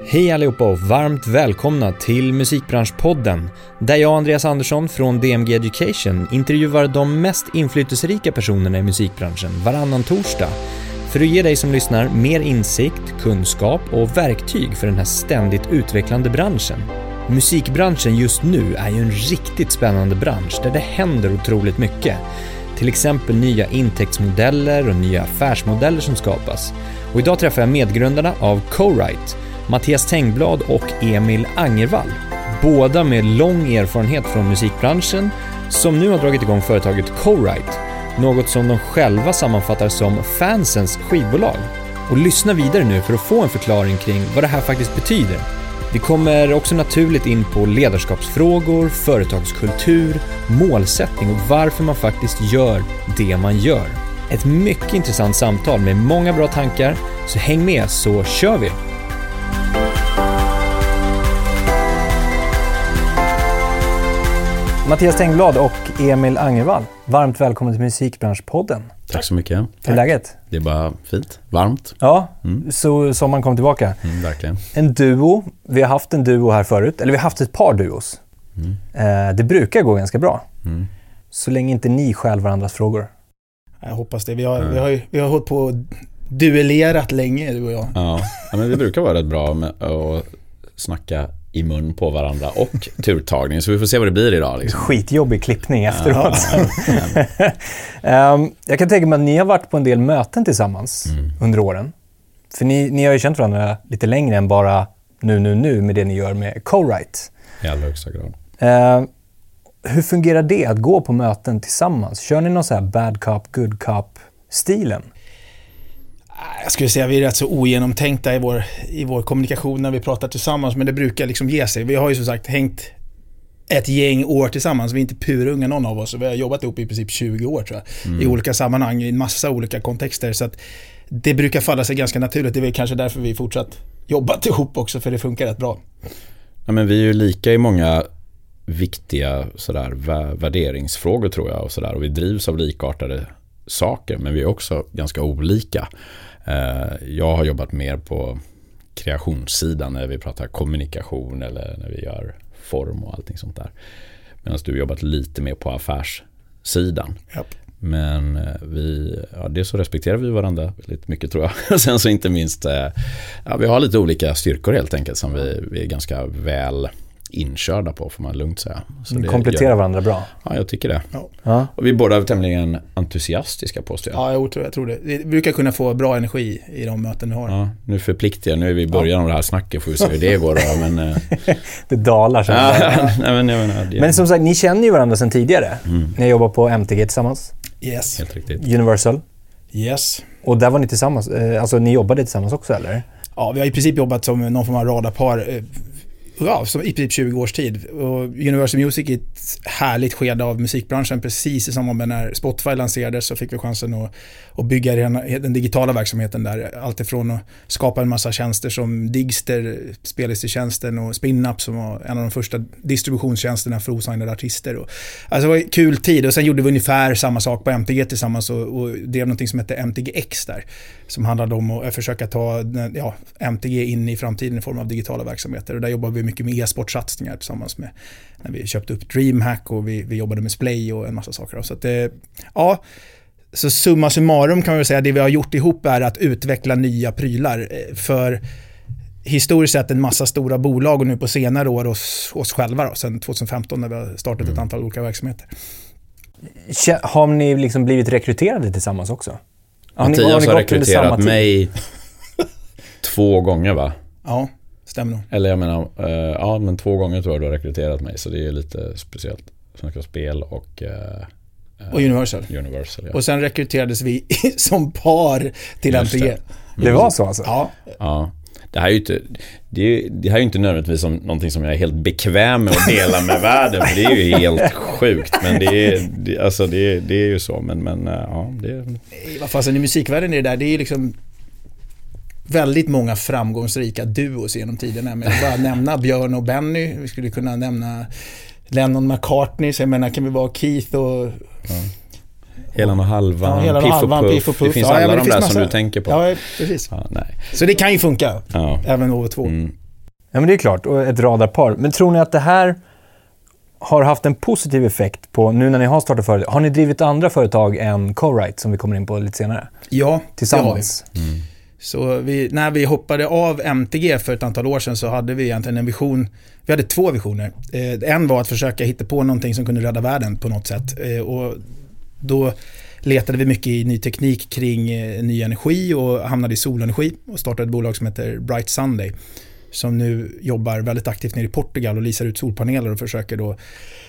Hej allihopa och varmt välkomna till Musikbranschpodden där jag Andreas Andersson från DMG Education intervjuar de mest inflytelserika personerna i musikbranschen varannan torsdag för att ge dig som lyssnar mer insikt, kunskap och verktyg för den här ständigt utvecklande branschen. Musikbranschen just nu är ju en riktigt spännande bransch där det händer otroligt mycket. Till exempel nya intäktsmodeller och nya affärsmodeller som skapas. Och idag träffar jag medgrundarna av Co-Write Mattias Tengblad och Emil Angervall. Båda med lång erfarenhet från musikbranschen som nu har dragit igång företaget Co-Write, något som de själva sammanfattar som fansens skivbolag. Och lyssna vidare nu för att få en förklaring kring vad det här faktiskt betyder. Vi kommer också naturligt in på ledarskapsfrågor, företagskultur, målsättning och varför man faktiskt gör det man gör. Ett mycket intressant samtal med många bra tankar, så häng med så kör vi! Mattias Tengblad och Emil Angervall, varmt välkommen till Musikbranschpodden. Tack så mycket. Hur är läget? Det är bara fint. Varmt. Ja, mm. så sommaren kom tillbaka. Mm, verkligen. En duo. Vi har haft en duo här förut, eller vi har haft ett par duos. Mm. Eh, det brukar gå ganska bra. Mm. Så länge inte ni stjäl varandras frågor. Jag hoppas det. Vi har, vi har, vi har hållit på och duellerat länge, du och jag. Ja, men det brukar vara rätt bra med att snacka i mun på varandra och turtagning. Så vi får se vad det blir idag. Liksom. Skitjobbig klippning efteråt. Um, jag kan tänka mig att ni har varit på en del möten tillsammans mm. under åren. För ni, ni har ju känt varandra lite längre än bara nu, nu, nu med det ni gör med Co-Write. I allra högsta grad. Uh, hur fungerar det att gå på möten tillsammans? Kör ni någon så här bad cop, good cop-stilen? Jag skulle säga att vi är rätt så ogenomtänkta i vår, i vår kommunikation när vi pratar tillsammans, men det brukar liksom ge sig. Vi har ju som sagt hängt ett gäng år tillsammans. Vi är inte purunga någon av oss. Vi har jobbat ihop i princip 20 år tror jag. Mm. I olika sammanhang, i en massa olika kontexter. Så det brukar falla sig ganska naturligt. Det är väl kanske därför vi fortsatt jobbat ihop också, för det funkar rätt bra. Ja, men vi är ju lika i många viktiga sådär, värderingsfrågor tror jag. Och, sådär, och vi drivs av likartade saker, men vi är också ganska olika. Eh, jag har jobbat mer på kreationssidan när vi pratar kommunikation eller när vi gör form och allting sånt där. Medan du har jobbat lite mer på affärssidan. Yep. Men eh, vi, ja, det så respekterar vi varandra väldigt mycket tror jag. Sen så inte minst, eh, ja, vi har lite olika styrkor helt enkelt som vi, vi är ganska väl inkörda på får man lugnt säga. Så Ni kompletterar gör... varandra bra. Ja, jag tycker det. Ja. Och vi är båda tämligen entusiastiska påstår jag. Ja, jag tror, jag tror det. Vi brukar kunna få bra energi i de möten vi har. Ja, nu förpliktar jag. Nu är vi i början ja. av det här snacket, får vi se hur det går. Då, men, eh, det dalar så. Ja, men, jag menar, det... men som sagt, ni känner ju varandra sedan tidigare. Mm. Ni jobbar på MTG tillsammans. Yes. Helt riktigt. Universal. Yes. Och där var ni tillsammans, eh, alltså ni jobbade tillsammans också eller? Ja, vi har i princip jobbat som någon form av radarpar eh, ja, som i princip 20 års tid. Och Universal Music är ett härligt skede av musikbranschen. Precis i samband med när Spotify lanserades så fick vi chansen att, att bygga den, den digitala verksamheten där. Alltifrån att skapa en massa tjänster som Digster, spellistetjänsten och Spinup som var en av de första distributionstjänsterna för osignade artister. Och, alltså det var en kul tid och sen gjorde vi ungefär samma sak på MTG tillsammans och, och drev någonting som hette MTGX där. Som handlade om att försöka ta ja, MTG in i framtiden i form av digitala verksamheter. Och där jobbar vi mycket med e-sportsatsningar tillsammans med när vi köpte upp DreamHack och vi, vi jobbade med Splay och en massa saker. Så att det, ja, så summa summarum kan man väl säga, det vi har gjort ihop är att utveckla nya prylar eh, för historiskt sett en massa stora bolag och nu på senare år oss, oss själva då, sen 2015 när vi har startat ett mm. antal olika verksamheter. Har ni liksom blivit rekryterade tillsammans också? Har Mattias ni, har, ni har rekryterat mig två gånger va? Ja. Stämmer nog. Eller jag menar, uh, ja men två gånger tror jag du har rekryterat mig så det är lite speciellt. Svenska Spel och uh, och Universal. Universal ja. Och sen rekryterades vi som par till MTG. Det. det var så alltså? Ja. ja. Det här är ju inte, det, det här är inte nödvändigtvis som någonting som jag är helt bekväm med att dela med världen. För det är ju helt sjukt. Men det är, det, alltså det, det är ju så. Men, men ja, det... Fast alltså, i musikvärlden är det där, det är liksom väldigt många framgångsrika duos genom tiderna. Men bara nämna Björn och Benny, vi skulle kunna nämna Lennon McCartney, så jag menar kan vi vara Keith och... Ja. Helan och halvan, ja, Piff, och halvan Piff, och Puff. Det finns ja, alla de där massa... som du tänker på. Ja, precis. Ja, nej. Så det kan ju funka, även over två. Mm. Ja, men det är klart. Och ett radarpar. Men tror ni att det här har haft en positiv effekt på, nu när ni har startat företag, har ni drivit andra företag än Co-Write som vi kommer in på lite senare? Ja, Tillsammans? det har vi. Så vi, när vi hoppade av MTG för ett antal år sedan så hade vi egentligen en vision. Vi hade två visioner. Eh, en var att försöka hitta på någonting som kunde rädda världen på något sätt. Eh, och då letade vi mycket i ny teknik kring eh, ny energi och hamnade i solenergi och startade ett bolag som heter Bright Sunday som nu jobbar väldigt aktivt nere i Portugal och lisar ut solpaneler och försöker då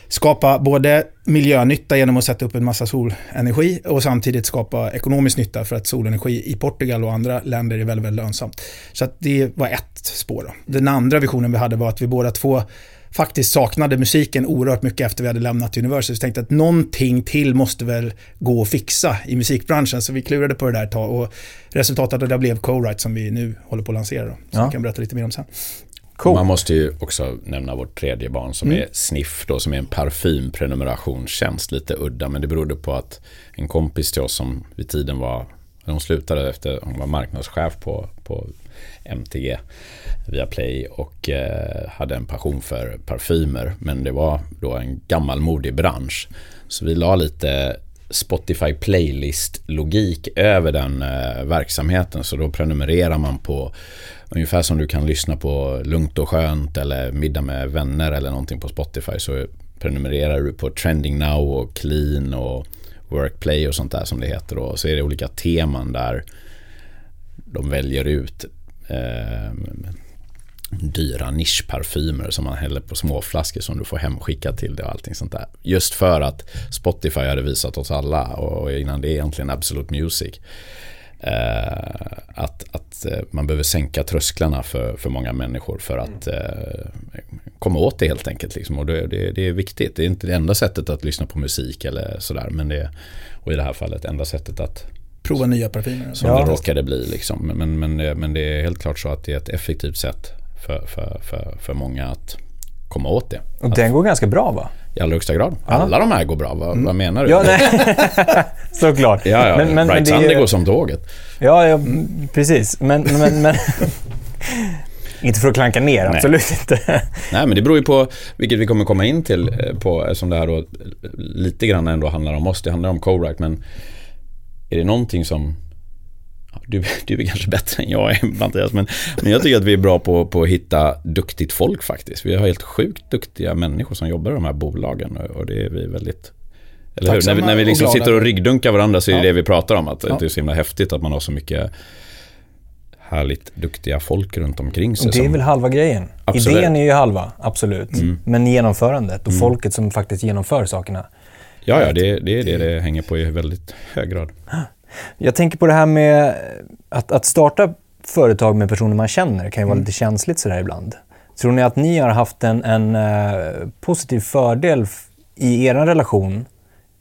skapa både miljönytta genom att sätta upp en massa solenergi och samtidigt skapa ekonomisk nytta för att solenergi i Portugal och andra länder är väldigt, väldigt lönsamt. Så att det var ett spår. Då. Den andra visionen vi hade var att vi båda två faktiskt saknade musiken oerhört mycket efter vi hade lämnat Universal. Så tänkte att någonting till måste väl gå att fixa i musikbranschen. Så vi klurade på det där ett tag och resultatet av det blev Co-Write som vi nu håller på att lansera. Då. Så ja. jag kan berätta lite mer om sen. Cool. Man måste ju också nämna vårt tredje barn som mm. är Sniff då, som är en parfymprenumerationstjänst. Lite udda, men det berodde på att en kompis till oss som vid tiden var, hon slutade efter, hon var marknadschef på, på MTG via Play och eh, hade en passion för parfymer. Men det var då en gammalmodig bransch. Så vi la lite Spotify playlist-logik över den eh, verksamheten. Så då prenumererar man på ungefär som du kan lyssna på Lugnt och skönt eller Middag med vänner eller någonting på Spotify. Så prenumererar du på Trending Now och Clean och Workplay och sånt där som det heter. Och så är det olika teman där de väljer ut eh, dyra nischparfymer som man häller på småflaskor som du får hemskickat till dig och allting sånt där. Just för att Spotify hade visat oss alla och innan det egentligen Absolute Music. Eh, att, att eh, man behöver sänka trösklarna för, för många människor för att eh, komma åt det helt enkelt. Liksom. Och det, det, det, är viktigt. Det är inte det enda sättet att lyssna på musik eller sådär. Men det, och i det här fallet enda sättet att Prova nya parfymer. Som ja. det råkade bli. Liksom. Men, men, men det är helt klart så att det är ett effektivt sätt för, för, för, för många att komma åt det. Och den går ganska bra va? I allra högsta grad. Alla de här går bra. Vad, mm. vad menar du? Ja. Såklart. Ja, ja. Men, men, Bright men Sunday går som tåget. Ja, ja precis. Men, men, men inte för att klanka ner, Nej. absolut inte. Nej, men det beror ju på, vilket vi kommer komma in till, eh, på, som det här då lite grann ändå handlar om oss. Det handlar om co-write, men är det någonting som du, du är kanske bättre än jag är Mattias, men, men jag tycker att vi är bra på, på att hitta duktigt folk faktiskt. Vi har helt sjukt duktiga människor som jobbar i de här bolagen och, och det är vi väldigt eller hur? När vi, när vi liksom sitter och ryggdunkar varandra så är det ja. det vi pratar om. Att ja. det är så himla häftigt att man har så mycket härligt duktiga folk runt omkring sig. Det är som... väl halva grejen. Absolut. Idén är ju halva, absolut. Mm. Men genomförandet och mm. folket som faktiskt genomför sakerna. Ja, ja det, det är det det hänger på i väldigt hög grad. Jag tänker på det här med att, att starta företag med personer man känner kan ju vara mm. lite känsligt sådär ibland. Tror ni att ni har haft en, en uh, positiv fördel i er relation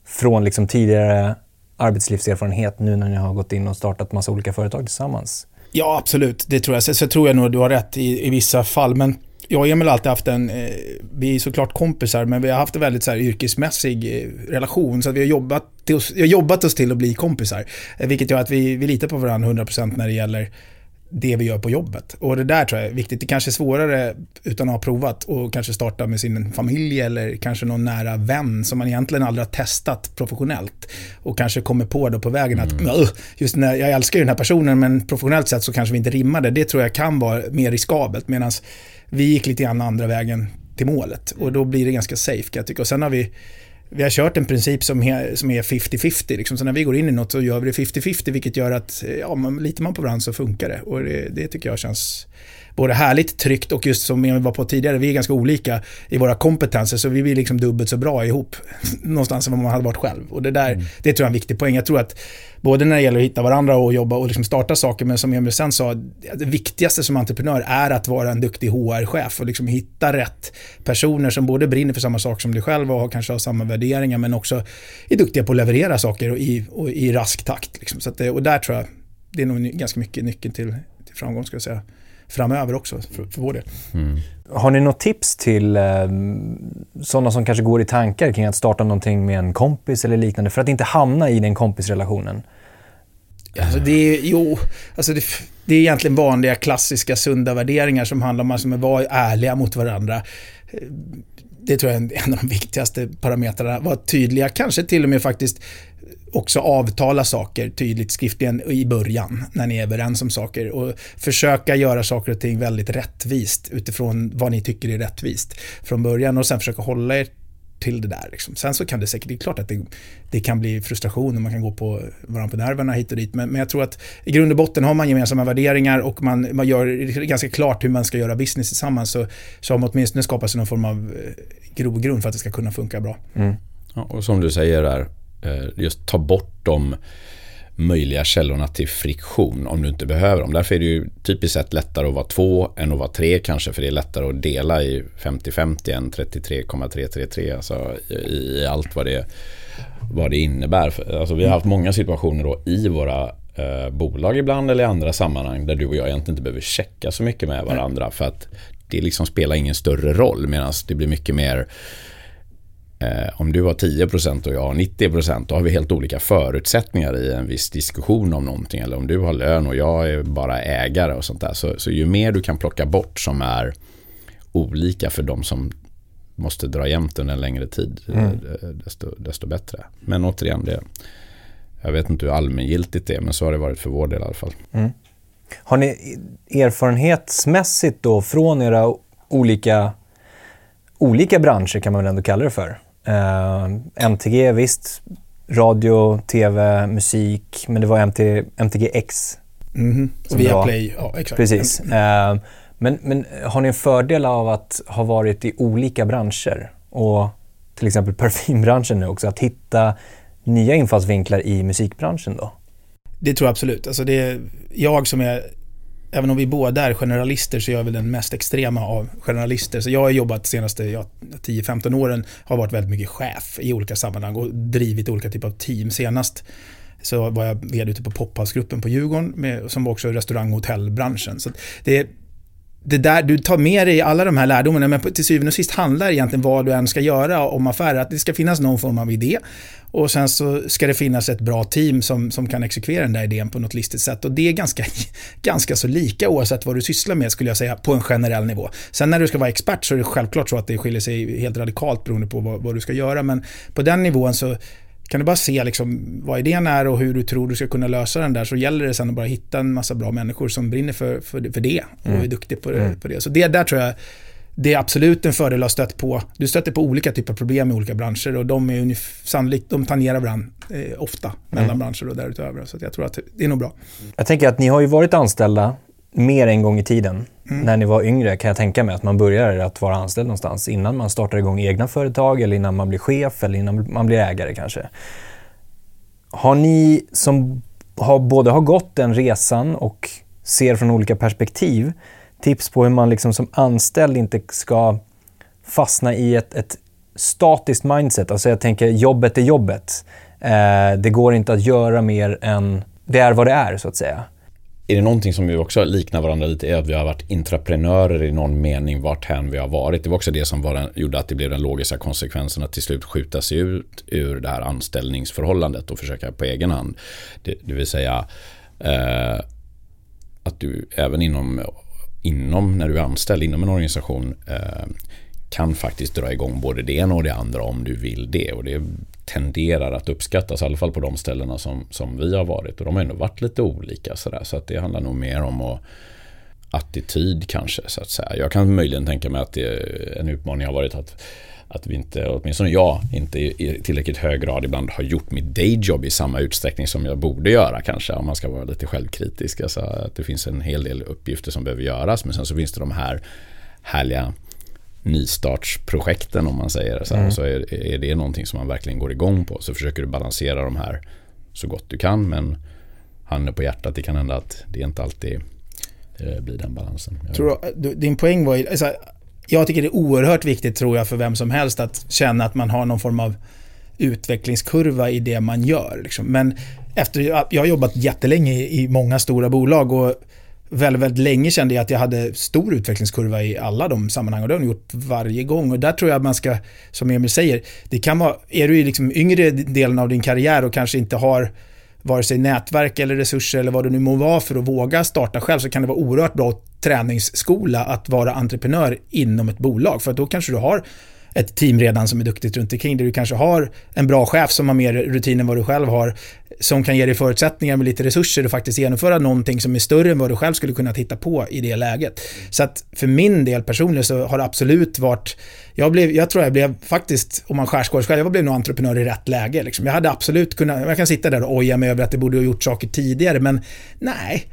från liksom tidigare arbetslivserfarenhet nu när ni har gått in och startat massa olika företag tillsammans? Ja, absolut. Det tror jag. Så, så tror jag nog du har rätt i, i vissa fall. Men jag och Emil har alltid haft en, eh, vi är såklart kompisar, men vi har haft en väldigt så här, yrkesmässig eh, relation. Så att vi har jobbat, till oss, har jobbat oss till att bli kompisar. Eh, vilket gör att vi, vi litar på varandra 100% när det gäller det vi gör på jobbet. Och det där tror jag är viktigt. Det kanske är svårare utan att ha provat och kanske starta med sin familj eller kanske någon nära vän som man egentligen aldrig har testat professionellt. Och kanske kommer på då på vägen att mm. just när jag älskar ju den här personen men professionellt sett så kanske vi inte rimmade. Det tror jag kan vara mer riskabelt. Medan vi gick lite grann andra vägen till målet. Och då blir det ganska safe kan jag tycka. Och sen har vi vi har kört en princip som är, som är 50-50. Liksom. Så när vi går in i något så gör vi det 50-50 vilket gör att ja, man, litar man på varandra så funkar det. Och det, det tycker jag känns både härligt, tryggt och just som vi var på tidigare, vi är ganska olika i våra kompetenser så vi blir liksom dubbelt så bra ihop någonstans än vad man hade varit själv. Och det där, mm. det tror jag är en viktig poäng. Jag tror att både när det gäller att hitta varandra och jobba och liksom starta saker, men som Emil sen sa, det viktigaste som entreprenör är att vara en duktig HR-chef och liksom hitta rätt personer som både brinner för samma sak som du själv och har, kanske har samma värderingar, men också är duktiga på att leverera saker och i, och i rask takt. Liksom. Så att, och där tror jag, det är nog ganska mycket nyckeln till, till framgång, ska jag säga framöver också för, för vår del. Mm. Har ni något tips till eh, sådana som kanske går i tankar kring att starta någonting med en kompis eller liknande för att inte hamna i den kompisrelationen? Alltså det är, jo, alltså det, det är egentligen vanliga klassiska sunda värderingar som handlar om alltså att vara ärliga mot varandra. Det tror jag är en av de viktigaste parametrarna. Vara tydliga, kanske till och med faktiskt också avtala saker tydligt skriftligen i början när ni är överens om saker och försöka göra saker och ting väldigt rättvist utifrån vad ni tycker är rättvist från början och sen försöka hålla er till det där. Liksom. Sen så kan det säkert, det är klart att det, det kan bli frustration och man kan gå på varandra på nerverna hit och dit. Men, men, jag tror att i grund och botten har man gemensamma värderingar och man, man gör ganska klart hur man ska göra business tillsammans så, så har man åtminstone skapat sig någon form av eh, grogrund för att det ska kunna funka bra. Mm. Ja, och som du säger där, Eh, just ta bort de möjliga källorna till friktion om du inte behöver dem. Därför är det ju typiskt sett lättare att vara två än att vara tre kanske för det är lättare att dela i 50-50 än 33,333 alltså i, i, allt vad det, vad det innebär. Alltså vi har haft många situationer då i våra eh, bolag ibland eller i andra sammanhang där du och jag egentligen inte behöver checka så mycket med varandra för att det liksom spelar ingen större roll medan det blir mycket mer Eh, om du har 10% och jag har 90% då har vi helt olika förutsättningar i en viss diskussion om någonting. Eller om du har lön och jag är bara ägare och sånt där. Så, så ju mer du kan plocka bort som är olika för de som måste dra jämnt under en längre tid, mm. Eh, desto, desto bättre. Men återigen, det, jag vet inte hur allmängiltigt det är, men så har det varit för vår del i alla fall. Mm. Har ni erfarenhetsmässigt då från era olika, olika branscher kan man väl ändå kalla det för, eh, MTG, visst. Radio, TV, musik. Men det var MT, MTGX. Mm -hmm. Viaplay, ja exakt. Precis. Uh, men, men har ni en fördel av att ha varit i olika branscher? Och till exempel parfymbranschen nu också. Att hitta nya infallsvinklar i musikbranschen då? Det tror jag absolut. Alltså det är jag som är även om vi båda är generalister så är jag väl den mest extrema av generalister. Så jag har jobbat de senaste ja, 10-15 åren, har varit väldigt mycket chef i olika sammanhang och drivit olika typer av team. Senast så var jag vd ute på Pophouse-gruppen på Djurgården, med, som var också restaurang och hotellbranschen. Så det, det där, du tar med dig alla de här lärdomarna, men till syvende och sist handlar egentligen vad du än ska göra om affärer, att det ska finnas någon form av idé. Och sen så ska det finnas ett bra team som, som kan exekvera den där idén på något listigt sätt. Och det är ganska, ganska så lika oavsett vad du sysslar med, skulle jag säga, på en generell nivå. Sen när du ska vara expert så är det självklart så att det skiljer sig helt radikalt beroende på vad, vad du ska göra. Men på den nivån så kan du bara se liksom vad idén är och hur du tror du ska kunna lösa den där så gäller det sen att bara hitta en massa bra människor som brinner för, för, för det och mm. är duktiga på, mm. på det. Så det där tror jag det är absolut en fördel att stött på. Du stöter på olika typer av problem i olika branscher och de är sannolikt, de tangerar varandra eh, ofta mellan mm. branscher och därutöver. Så jag tror att det är nog bra. Jag tänker att ni har ju varit anställda mer en gång i tiden. Mm. När ni var yngre kan jag tänka mig att man börjar att vara anställd någonstans innan man startar igång egna företag eller innan man blir chef eller innan man blir ägare kanske. Har ni som har, både har gått den resan och ser från olika perspektiv tips på hur man liksom som anställd inte ska fastna i ett, ett statiskt mindset. Alltså jag tänker jobbet är jobbet. Eh, det går inte att göra mer än det är vad det är så att säga är det någonting som vi också liknar varandra lite är att vi har varit intraprenörer i någon mening varthän vi har varit. Det var också det som var den, gjorde att det blev den logiska konsekvensen att till slut skjuta sig ut ur det här anställningsförhållandet och försöka på egen hand. Det, det vill säga eh, att du även inom, inom, när du är anställd inom en organisation eh, kan faktiskt dra igång både det ena och det andra om du vill det. Och det tenderar att uppskattas, i alla fall på de ställena som, som vi har varit. Och de har ändå varit lite olika sådär. Så att det handlar nog mer om att attityd kanske så att säga. Jag kan möjligen tänka mig att det, en utmaning har varit att att vi inte, åtminstone jag, inte i tillräckligt hög grad ibland har gjort mitt dayjob i samma utsträckning som jag borde göra kanske, om man ska vara lite självkritisk. Alltså att det finns en hel del uppgifter som behöver göras, men sen så finns det de här härliga nystartsprojekten om man säger så, här, mm. så är, är det någonting som man verkligen går igång på. Så försöker du balansera de här så gott du kan men handen på hjärtat, det kan hända att det inte alltid det blir den balansen. Tror du, din poäng var ju, alltså, jag tycker det är oerhört viktigt tror jag för vem som helst att känna att man har någon form av utvecklingskurva i det man gör. Liksom. Men efter, jag har jobbat jättelänge i, i många stora bolag och väldigt, väldigt länge kände jag att jag hade stor utvecklingskurva i alla de sammanhang och det har jag gjort varje gång. Och där tror jag att man ska, som Emil säger, det kan vara, är du i liksom yngre delen av din karriär och kanske inte har vare sig nätverk eller resurser eller vad det nu må vara för att våga starta själv så kan det vara oerhört bra träningsskola att vara entreprenör inom ett bolag. För då kanske du har ett team redan som är duktigt runt omkring där du kanske har en bra chef som har mer rutin än vad du själv har som kan ge dig förutsättningar med lite resurser att faktiskt genomföra någonting som är större än vad du själv skulle kunna titta på i det läget. Så att för min del personligen så har det absolut varit jag, blev, jag tror jag blev faktiskt, om man skärskådar själv, jag blev nog entreprenör i rätt läge. Liksom. Jag hade absolut kunnat, jag kan sitta där och oja mig över att det borde ha gjort saker tidigare, men nej.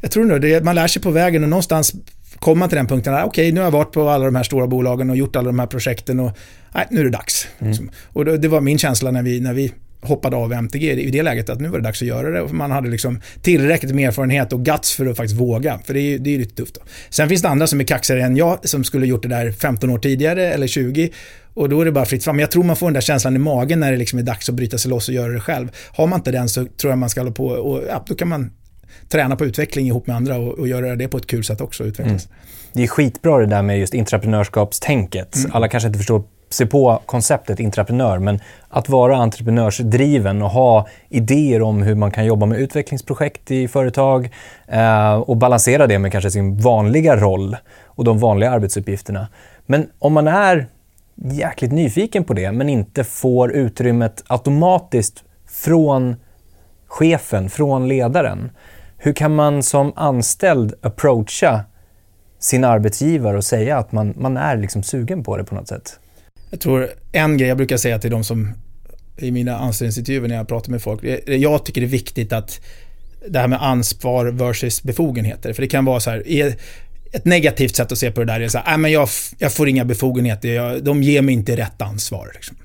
Jag tror nog det, man lär sig på vägen och någonstans komma till den punkten, okej okay, nu har jag varit på alla de här stora bolagen och gjort alla de här projekten och nej, nu är det dags. Mm. Liksom. Och det, var min känsla när vi, när vi hoppade av MTG i det läget att nu var det dags att göra det. Man hade liksom tillräckligt med erfarenhet och guts för att faktiskt våga. För det är ju det är lite tufft. Då. Sen finns det andra som är kaxigare än jag som skulle gjort det där 15 år tidigare eller 20. Och då är det bara fritt fram. Jag tror man får den där känslan i magen när det liksom är dags att bryta sig loss och göra det själv. Har man inte den så tror jag man ska hålla på och ja, då kan man träna på utveckling ihop med andra och, och göra det på ett kul sätt också. Utvecklas. Mm. Det är skitbra det där med just intraprenörskapstänket. Mm. Alla kanske inte förstår sig på konceptet entreprenör, men att vara entreprenörsdriven och ha idéer om hur man kan jobba med utvecklingsprojekt i företag eh, och balansera det med kanske sin vanliga roll och de vanliga arbetsuppgifterna. Men om man är jäkligt nyfiken på det, men inte får utrymmet automatiskt från chefen, från ledaren. Hur kan man som anställd approacha sin arbetsgivare och säga att man, man är liksom sugen på det på något sätt? Jag tror en grej jag brukar säga till de som i mina anställningsintervjuer när jag pratar med folk. Jag tycker det är viktigt att det här med ansvar versus befogenheter. För det kan vara så här, ett negativt sätt att se på det där är så här, men jag, jag får inga befogenheter, jag, de ger mig inte rätt ansvar. Liksom.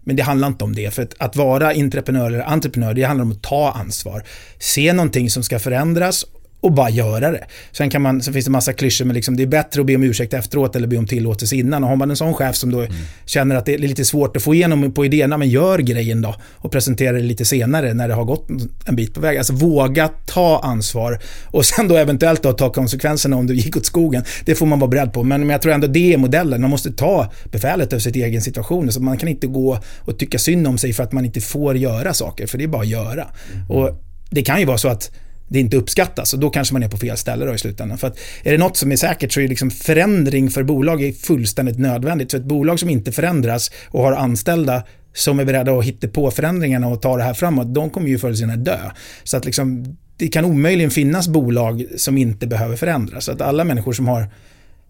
Men det handlar inte om det, för att, att vara entreprenör eller entreprenör, det handlar om att ta ansvar. Se någonting som ska förändras och bara göra det. Sen, kan man, så finns det massa klyschor, men liksom, det är bättre att be om ursäkt efteråt eller be om tillåtelse innan. Och har man en sån chef som då mm. känner att det är lite svårt att få igenom på idéerna, men gör grejen då och presentera det lite senare när det har gått en bit på väg. Alltså våga ta ansvar och sen då eventuellt då ta konsekvenserna om du gick åt skogen. Det får man vara beredd på, men, men jag tror ändå det är modellen. Man måste ta befälet över sin egen situation. Så man kan inte gå och tycka synd om sig för att man inte får göra saker, för det är bara att göra. Mm. Och det kan ju vara så att det inte uppskattas och då kanske man är på fel ställe då i slutändan. För att är det något som är säkert så är liksom förändring för bolag är fullständigt nödvändigt. Så ett bolag som inte förändras och har anställda som är beredda att hitta på förändringarna och ta det här framåt, de kommer ju förr eller senare dö. Så att liksom, det kan omöjligen finnas bolag som inte behöver förändras. Så att alla människor som har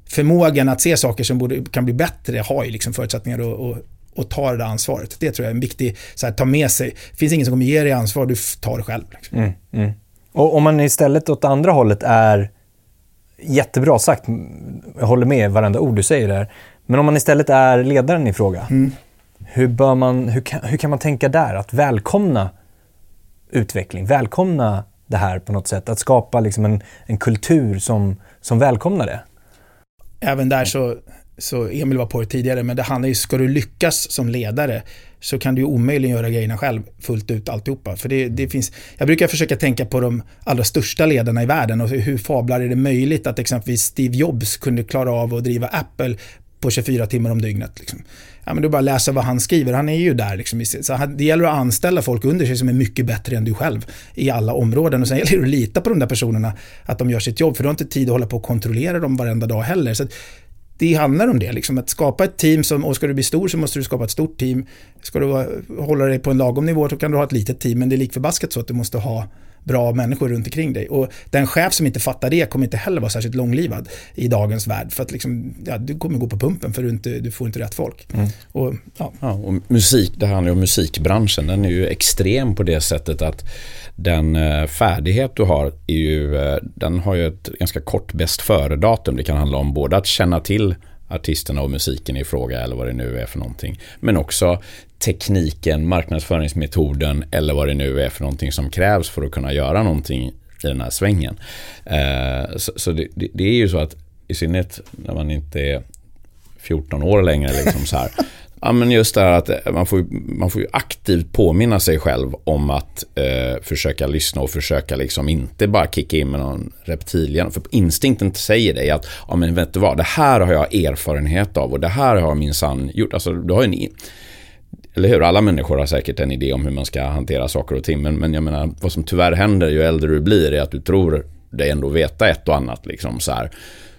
förmågan att se saker som borde, kan bli bättre har ju liksom förutsättningar att, att och ta det där ansvaret. Det tror jag är en viktig, så här, ta med sig. Det finns ingen som kommer ge dig ansvar, du tar det själv. Liksom. Mm, mm. Och om man istället åt andra hållet är jättebra sagt, jag håller med varenda ord du säger där. Men om man istället är ledaren i fråga, mm. hur, bör man, hur, kan, hur kan man tänka där? Att välkomna utveckling, välkomna det här på något sätt. Att skapa liksom en, en kultur som, som välkomnar det. Även där så, så Emil var på det tidigare, men det handlar ju, ska du lyckas som ledare så kan du ju omöjligen göra grejerna själv fullt ut alltihopa. För det, det finns, jag brukar försöka tänka på de allra största ledarna i världen och hur fablar är det möjligt att exempelvis Steve Jobs kunde klara av att driva Apple på 24 timmar om dygnet. Liksom. Ja, men du bara läsa vad han skriver, han är ju där. Liksom. Så det gäller att anställa folk under sig som är mycket bättre än du själv i alla områden. Och sen gäller det att lita på de där personerna, att de gör sitt jobb. För du har inte tid att hålla på och kontrollera dem varenda dag heller. Så det handlar om det, liksom, att skapa ett team som, och ska du bli stor så måste du skapa ett stort team. Ska du hålla dig på en lagom nivå så kan du ha ett litet team, men det är likförbaskat så att du måste ha bra människor runt omkring dig. Och den chef som inte fattar det kommer inte heller vara särskilt långlivad i dagens värld. För att liksom, ja, du kommer gå på pumpen för du, inte, du får inte rätt folk. Mm. Och, ja. ja. och musik, det handlar ju om musikbranschen. Den är ju extrem på det sättet att den eh, färdighet du har, är ju, eh, den har ju ett ganska kort bäst före-datum. Det kan handla om både att känna till artisterna och musiken i fråga eller vad det nu är för någonting. Men också tekniken, marknadsföringsmetoden eller vad det nu är för någonting som krävs för att kunna göra någonting i den här svängen. Eh, så, det, det, är ju så att i synnerhet när man inte är 14 år längre liksom så här, Ja, men just det här att eh, man får, man får ju aktivt påminna sig själv om att eh, försöka lyssna och försöka liksom inte bara kicka in med någon reptilhjärna. För instinkten säger dig att, ja men vet du vad, det här har jag erfarenhet av och det här har jag minsann gjort. Alltså, du har en, eller hur? Alla människor har säkert en idé om hur man ska hantera saker och ting. Men, men jag menar, vad som tyvärr händer ju äldre du blir är att du tror dig ändå veta ett och annat. Liksom, så här,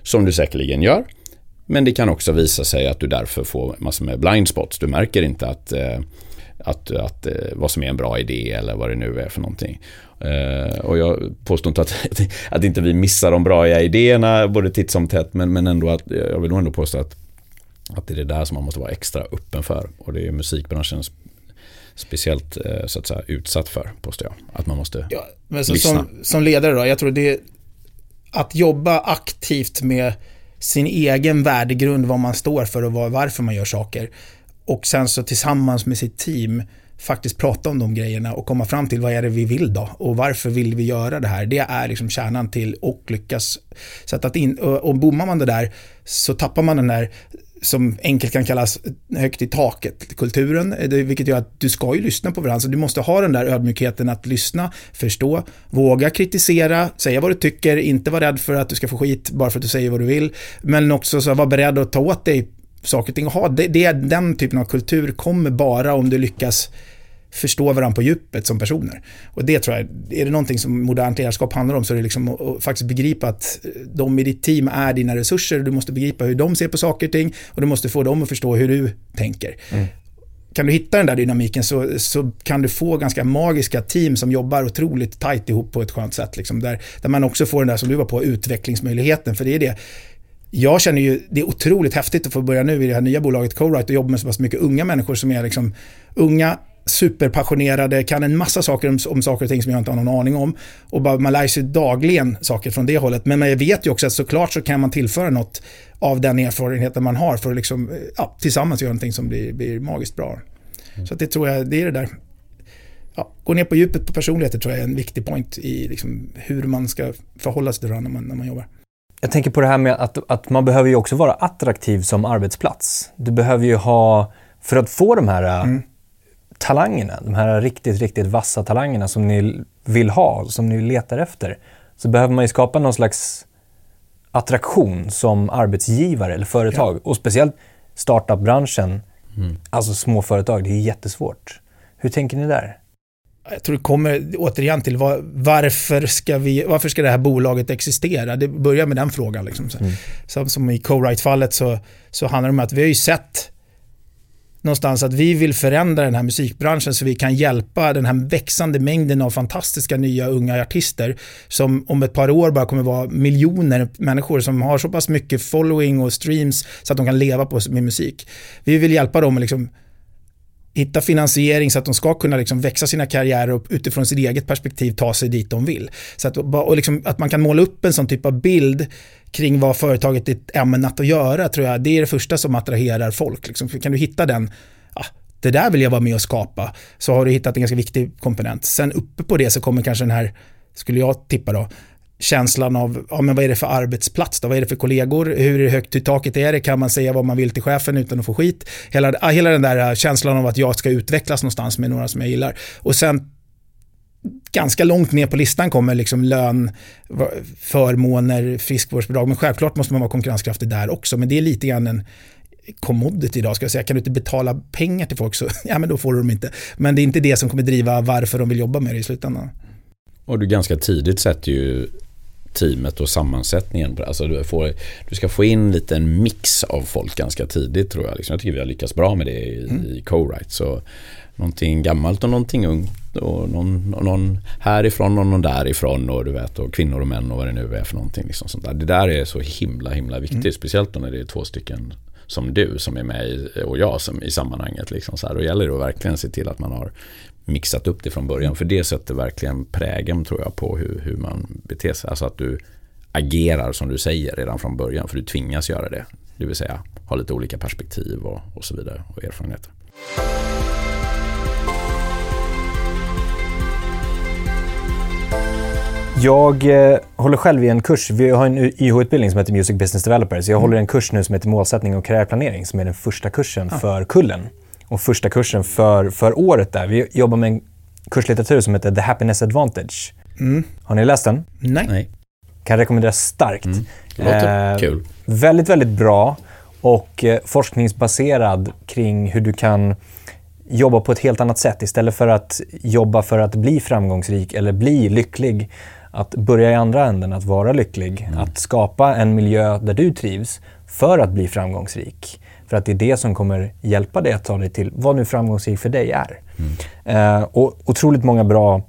som du säkerligen gör. Men det kan också visa sig att du därför får massor med blind spots. Du märker inte att, eh, att, att, eh, vad som är en bra idé eller vad det nu är för någonting. Eh, och jag påstår inte att, att inte vi missar de bra idéerna både titt som tätt men, men ändå att jag vill ändå påstå att, att det är det där som man måste vara extra öppen för. Och det är musikbranschen speciellt så att säga utsatt för, påstår jag. Att man måste ja, men så, lyssna. Som, som ledare då, jag tror det att jobba aktivt med sin egen värdegrund, vad man står för och varför man gör saker. Och sen så tillsammans med sitt team faktiskt prata om de grejerna och komma fram till vad är det vi vill då och varför vill vi göra det här. Det är liksom kärnan till och lyckas. Så att, att in, och, och bommar man det där så tappar man den där som enkelt kan kallas högt i taket, kulturen, eh, vilket gör att du ska ju lyssna på varandra. Så du måste ha den där ödmjukheten att lyssna, förstå, våga kritisera, säga vad du tycker, inte vara rädd för att du ska få skit bara för att du säger vad du vill. Men också så vara beredd att ta åt dig saker och ting och ha. Det, det, den typen av kultur kommer bara om du lyckas förstå varandra på djupet som personer. Och det tror jag, är det någonting som modernt ledarskap handlar om så är det liksom att, faktiskt begripa att de i ditt team är dina resurser, du måste begripa hur de ser på saker och ting och du måste få dem att förstå hur du tänker. Mm. Kan du hitta den där dynamiken så, så kan du få ganska magiska team som jobbar otroligt tajt ihop på ett skönt sätt. Liksom, där, där man också får den där som du var på, utvecklingsmöjligheten. För det är det, jag känner ju, det är otroligt häftigt att få börja nu i det här nya bolaget Co-Write och jobba med så pass mycket unga människor som är liksom unga, superpassionerade, kan en massa saker om, om saker och ting som jag inte har någon aning om. Och bara, man lär sig dagligen saker från det hållet. Men jag vet ju också att såklart så kan man tillföra något av den erfarenheten man har för att liksom, ja, tillsammans göra någonting som blir, blir magiskt bra. Mm. Så det tror jag, det är det där. Ja, gå ner på djupet på personligheter tror jag är en viktig point i liksom hur man ska förhålla sig till varandra när man, när man jobbar. Jag tänker på det här med att, att man behöver ju också vara attraktiv som arbetsplats. Du behöver ju ha, för att få de här mm talangerna, de här riktigt, riktigt vassa talangerna som ni vill ha, som ni letar efter, så behöver man ju skapa någon slags attraktion som arbetsgivare eller företag. Ja. Och speciellt startup-branschen, mm. alltså små företag, det är jättesvårt. Hur tänker ni där? Jag tror det kommer återigen till var, varför, ska vi, varför ska det här bolaget existera? Det börjar med den frågan. Liksom. Mm. Som, som i Co-Write-fallet så, så handlar det om att vi har ju sett någonstans att vi vill förändra den här musikbranschen så vi kan hjälpa den här växande mängden av fantastiska nya unga artister som om ett par år bara kommer vara miljoner människor som har så pass mycket following och streams så att de kan leva på med musik. Vi vill hjälpa dem att liksom hitta finansiering så att de ska kunna liksom växa sina karriärer och utifrån sitt eget perspektiv ta sig dit de vill. Så att, och liksom, att man kan måla upp en sån typ av bild kring vad företaget är ämnat att göra tror jag, det är det första som attraherar folk. Liksom. Kan du hitta den, ja, det där vill jag vara med och skapa, så har du hittat en ganska viktig komponent. Sen uppe på det så kommer kanske den här, skulle jag tippa då, känslan av, ja men vad är det för arbetsplats då, vad är det för kollegor, hur högt i taket är det, kan man säga vad man vill till chefen utan att få skit. Hela, hela den där känslan av att jag ska utvecklas någonstans med några som jag gillar. Och sen ganska långt ner på listan kommer liksom lön, förmåner, friskvårdsbidrag. Men självklart måste man vara konkurrenskraftig där också. Men det är lite grann en commodity idag, ska jag säga. Kan du inte betala pengar till folk så, ja men då får du dem inte. Men det är inte det som kommer driva varför de vill jobba med det i slutändan. Och du ganska tidigt sätter ju teamet och sammansättningen. Alltså du, får, du ska få in lite en mix av folk ganska tidigt tror jag. Liksom. Jag tycker vi har lyckats bra med det i, mm. i co-write. Så någonting gammalt och någonting ungt och någon, någon härifrån och någon därifrån och du vet och kvinnor och män och vad det nu är för någonting. Liksom sånt där. Det där är så himla himla viktigt. Mm. Speciellt när det är två stycken som du som är med i, och jag som i sammanhanget. Liksom så här. Då gäller det att verkligen se till att man har mixat upp det från början. För det sätter verkligen prägen tror jag på hur, hur man beter sig. Alltså att du agerar som du säger redan från början. För du tvingas göra det. Det vill säga ha lite olika perspektiv och, och så vidare och erfarenheter. Jag eh, håller själv i en kurs. Vi har en YH-utbildning som heter Music Business Developers. Jag mm. håller en kurs nu som heter Målsättning och karriärplanering som är den första kursen ah. för kullen. Och första kursen för, för året där. Vi jobbar med en kurslitteratur som heter The Happiness Advantage. Mm. Har ni läst den? Nej. Nej. Kan rekommendera starkt. Mm. Låter eh, kul. Väldigt, väldigt bra och eh, forskningsbaserad kring hur du kan jobba på ett helt annat sätt. Istället för att jobba för att bli framgångsrik eller bli lycklig. Att börja i andra änden, att vara lycklig. Mm. Att skapa en miljö där du trivs för att bli framgångsrik. För att det är det som kommer hjälpa dig att ta dig till vad nu framgångsrik för dig är. Mm. Eh, och otroligt många bra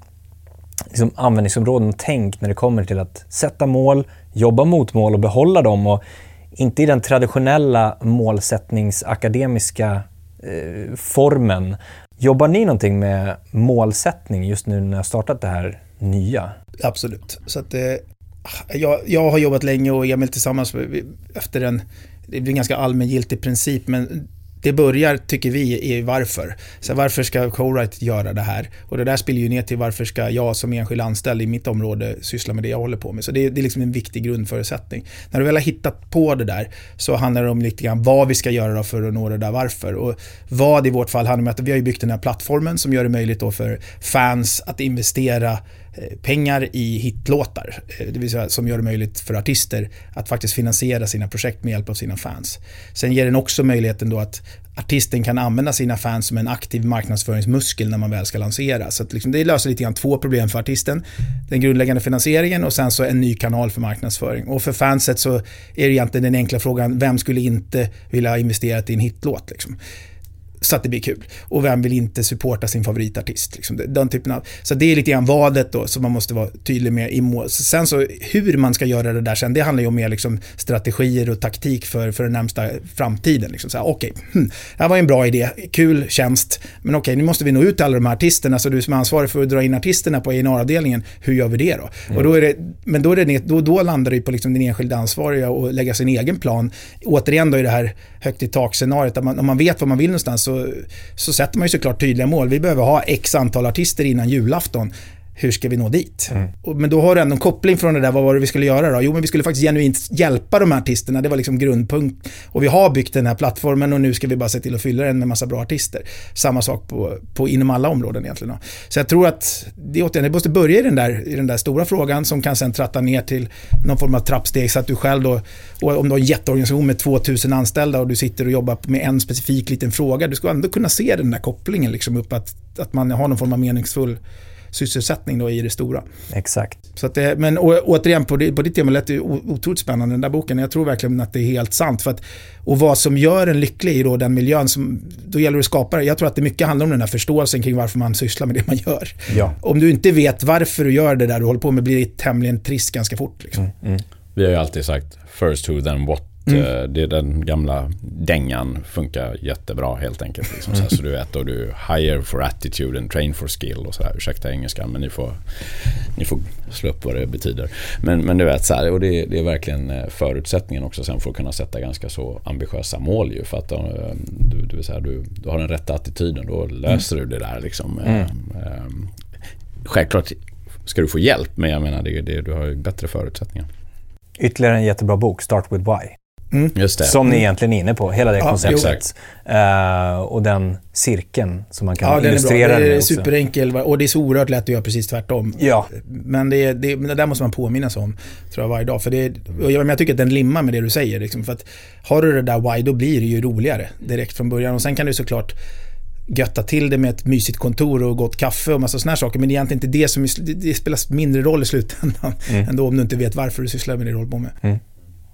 liksom, användningsområden och tänk när det kommer till att sätta mål, jobba mot mål och behålla dem. Och inte i den traditionella målsättningsakademiska eh, formen. Jobbar ni någonting med målsättning just nu när har startat det här nya? Absolut. Så att, eh, jag, jag har jobbat länge och Emil tillsammans efter en, det blir en ganska allmängiltig princip, men det börjar, tycker vi, i varför. Så varför ska Co-Write göra det här? Och det där spiller ju ner till varför ska jag som enskild anställd i mitt område syssla med det jag håller på med. Så det, det är liksom en viktig grundförutsättning. När du väl har hittat på det där så handlar det om lite grann vad vi ska göra för att nå det där varför. Och vad i vårt fall handlar om att vi har byggt den här plattformen som gör det möjligt då för fans att investera Eh, pengar i hitlåtar. Eh, det vill säga som gör det möjligt för artister att faktiskt finansiera sina projekt med hjälp av sina fans. Sen ger den också möjligheten då att artisten kan använda sina fans som en aktiv marknadsföringsmuskel när man väl ska lansera. Så liksom det löser lite grann två problem för artisten. Den grundläggande finansieringen och sen så en ny kanal för marknadsföring. Och för fanset så är det egentligen den enkla frågan, vem skulle inte vilja investera i en hitlåt? Liksom? Så att det blir kul. Och vem vill inte supporta sin favoritartist? Liksom den typen av, så det är lite grann vadet då som man måste vara tydlig med i mål. Sen så hur man ska göra det där sen, det handlar ju om mer liksom strategier och taktik för, för den närmsta framtiden. Liksom okej, okay, hmm, det här var en bra idé, kul tjänst, men okej, okay, nu måste vi nå ut till alla de här artisterna, så du som är ansvarig för att dra in artisterna på A&R-avdelningen, hur gör vi det då? Mm. Och då är det, men då, är det, då, då landar det på liksom den enskilda ansvariga och lägga sin egen plan. Återigen då i det här högt i tak-scenariot, om man vet vad man vill någonstans så, så sätter man ju såklart tydliga mål. Vi behöver ha x antal artister innan julafton hur ska vi nå dit? Mm. Men då har du ändå en koppling från det där, vad var det vi skulle göra då? Jo, men vi skulle faktiskt genuint hjälpa de här artisterna, det var liksom grundpunkt. Och vi har byggt den här plattformen och nu ska vi bara se till att fylla den med massa bra artister. Samma sak på, på inom alla områden egentligen. Så jag tror att det, återigen, det måste börja i den, där, i den där stora frågan som kan sen tratta ner till någon form av trappsteg så att du själv då, om du har en jätteorganisation med 2000 anställda och du sitter och jobbar med en specifik liten fråga, du ska ändå kunna se den där kopplingen liksom upp att, att man har någon form av meningsfull sysselsättning då i det stora. Exakt. Så att det, men å, återigen, på, det, på ditt tema lät det otroligt spännande den där boken. Jag tror verkligen att det är helt sant. För att, och vad som gör en lycklig i då den miljön, som, då gäller det att skapa det. Jag tror att det mycket handlar om den här förståelsen kring varför man sysslar med det man gör. Ja. Om du inte vet varför du gör det där du håller på med blir det tämligen trist ganska fort. Liksom. Mm, mm. Vi har ju alltid sagt first who then what Mm. Eh, det, den gamla dängan funkar jättebra helt enkelt. Liksom. Här, så, du vet, och du hire for attitude and train for skill och sådär. Ursäkta engelskan men ni får, ni får slå upp vad det betyder. Men, men du vet, så här, och det, det, är verkligen eh, förutsättningen också sen för att kunna sätta ganska så ambitiösa mål ju. För att eh, du, du, här, du, du har den rätta attityden, då löser mm. du det där liksom. Mm. Självklart ska du få hjälp men jag menar det, det, du har ju bättre förutsättningar. Ytterligare en jättebra bok, Start with Why. Mm. Just det. Som ni egentligen är inne på, hela det ja, konceptet. Uh, och den cirkeln som man kan ja, illustrera den är bra. Det är superenkel och det är så oerhört lätt att göra precis tvärtom. Ja. Men det, det, det där måste man påminnas om, tror jag, varje dag. För det, jag, jag tycker att den limmar med det du säger. Liksom, för att har du det där why, då blir det ju roligare direkt från början. Och sen kan du såklart götta till det med ett mysigt kontor och gott kaffe och massa sådana saker. Men det är egentligen inte det som det spelar mindre roll i slutändan. Mm. Ändå om du inte vet varför du sysslar med det du håller på med. Mm.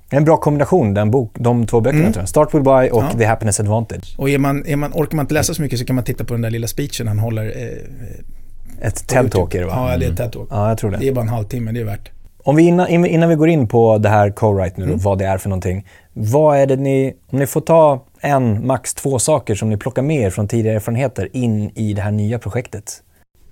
En bra kombination, den bok, de två böckerna. Mm. Tror jag. Start with Why och ja. The Happiness Advantage. Och är man, är man, orkar man inte läsa så mycket så kan man titta på den där lilla speechen han håller. Eh, ett TED-talk är det va? Ja, det är ett mm. TED-talk. Ja, jag tror det. Det är bara en halvtimme, det är värt. Om vi innan, innan vi går in på det här co-write nu, mm. vad det är för någonting. Vad är det ni, om ni får ta en, max två saker som ni plockar med er från tidigare erfarenheter in i det här nya projektet?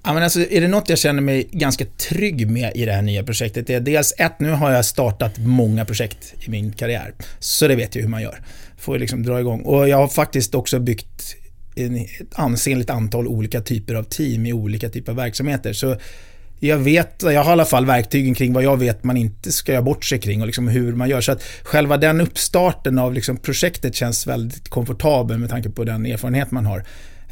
Ja, men alltså, är det något jag känner mig ganska trygg med i det här nya projektet, det är dels ett, nu har jag startat många projekt i min karriär. Så det vet jag hur man gör. Får liksom dra igång. Och jag har faktiskt också byggt ett ansenligt antal olika typer av team i olika typer av verksamheter. Så jag vet, jag har i alla fall verktygen kring vad jag vet man inte ska göra bort sig kring och liksom hur man gör. Så att själva den uppstarten av liksom projektet känns väldigt komfortabel med tanke på den erfarenhet man har.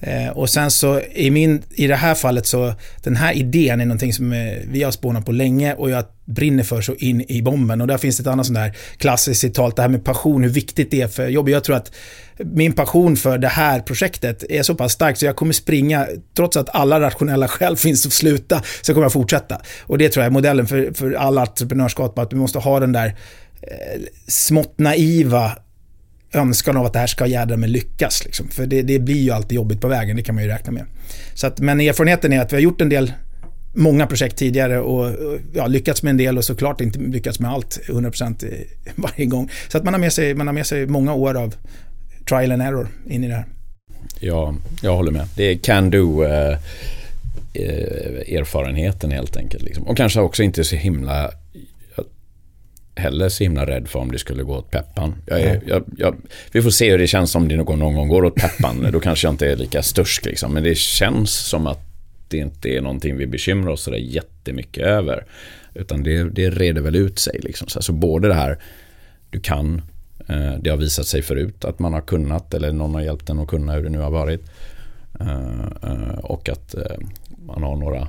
Eh, och sen så i, min, i det här fallet så, den här idén är någonting som eh, vi har spånat på länge och jag brinner för så in i bomben. Och där finns det ett annat sånt där klassiskt citat, det här med passion, hur viktigt det är för jobbet. Jag tror att min passion för det här projektet är så pass stark så jag kommer springa, trots att alla rationella skäl finns att sluta, så kommer jag fortsätta. Och det tror jag är modellen för, för alla entreprenörskap, att du måste ha den där eh, smått naiva önskan av att det här ska jädra med lyckas. Liksom. För det, det, blir ju alltid jobbigt på vägen, det kan man ju räkna med. Så att, men erfarenheten är att vi har gjort en del, många projekt tidigare och ja, lyckats med en del och såklart inte lyckats med allt 100% eh, varje gång. Så att man har, med sig, man har med sig många år av trial and error in i det här. Ja, jag håller med. Det är can do. Eh, eh erfarenheten helt enkelt. Liksom. Och kanske också inte så himla heller så himla rädd för om det skulle gå åt peppan. Jag är, jag, jag, vi får se hur det känns om det någon, någon gång går åt peppan. Då kanske jag inte är lika störsk liksom. Men det känns som att det inte är någonting vi bekymrar oss sådär jättemycket över. Utan det, det reder väl ut sig liksom. Så, alltså både det här du kan, eh, det har visat sig förut att man har kunnat eller någon har hjälpt en att kunna hur det nu har varit. Eh, eh, och att man har några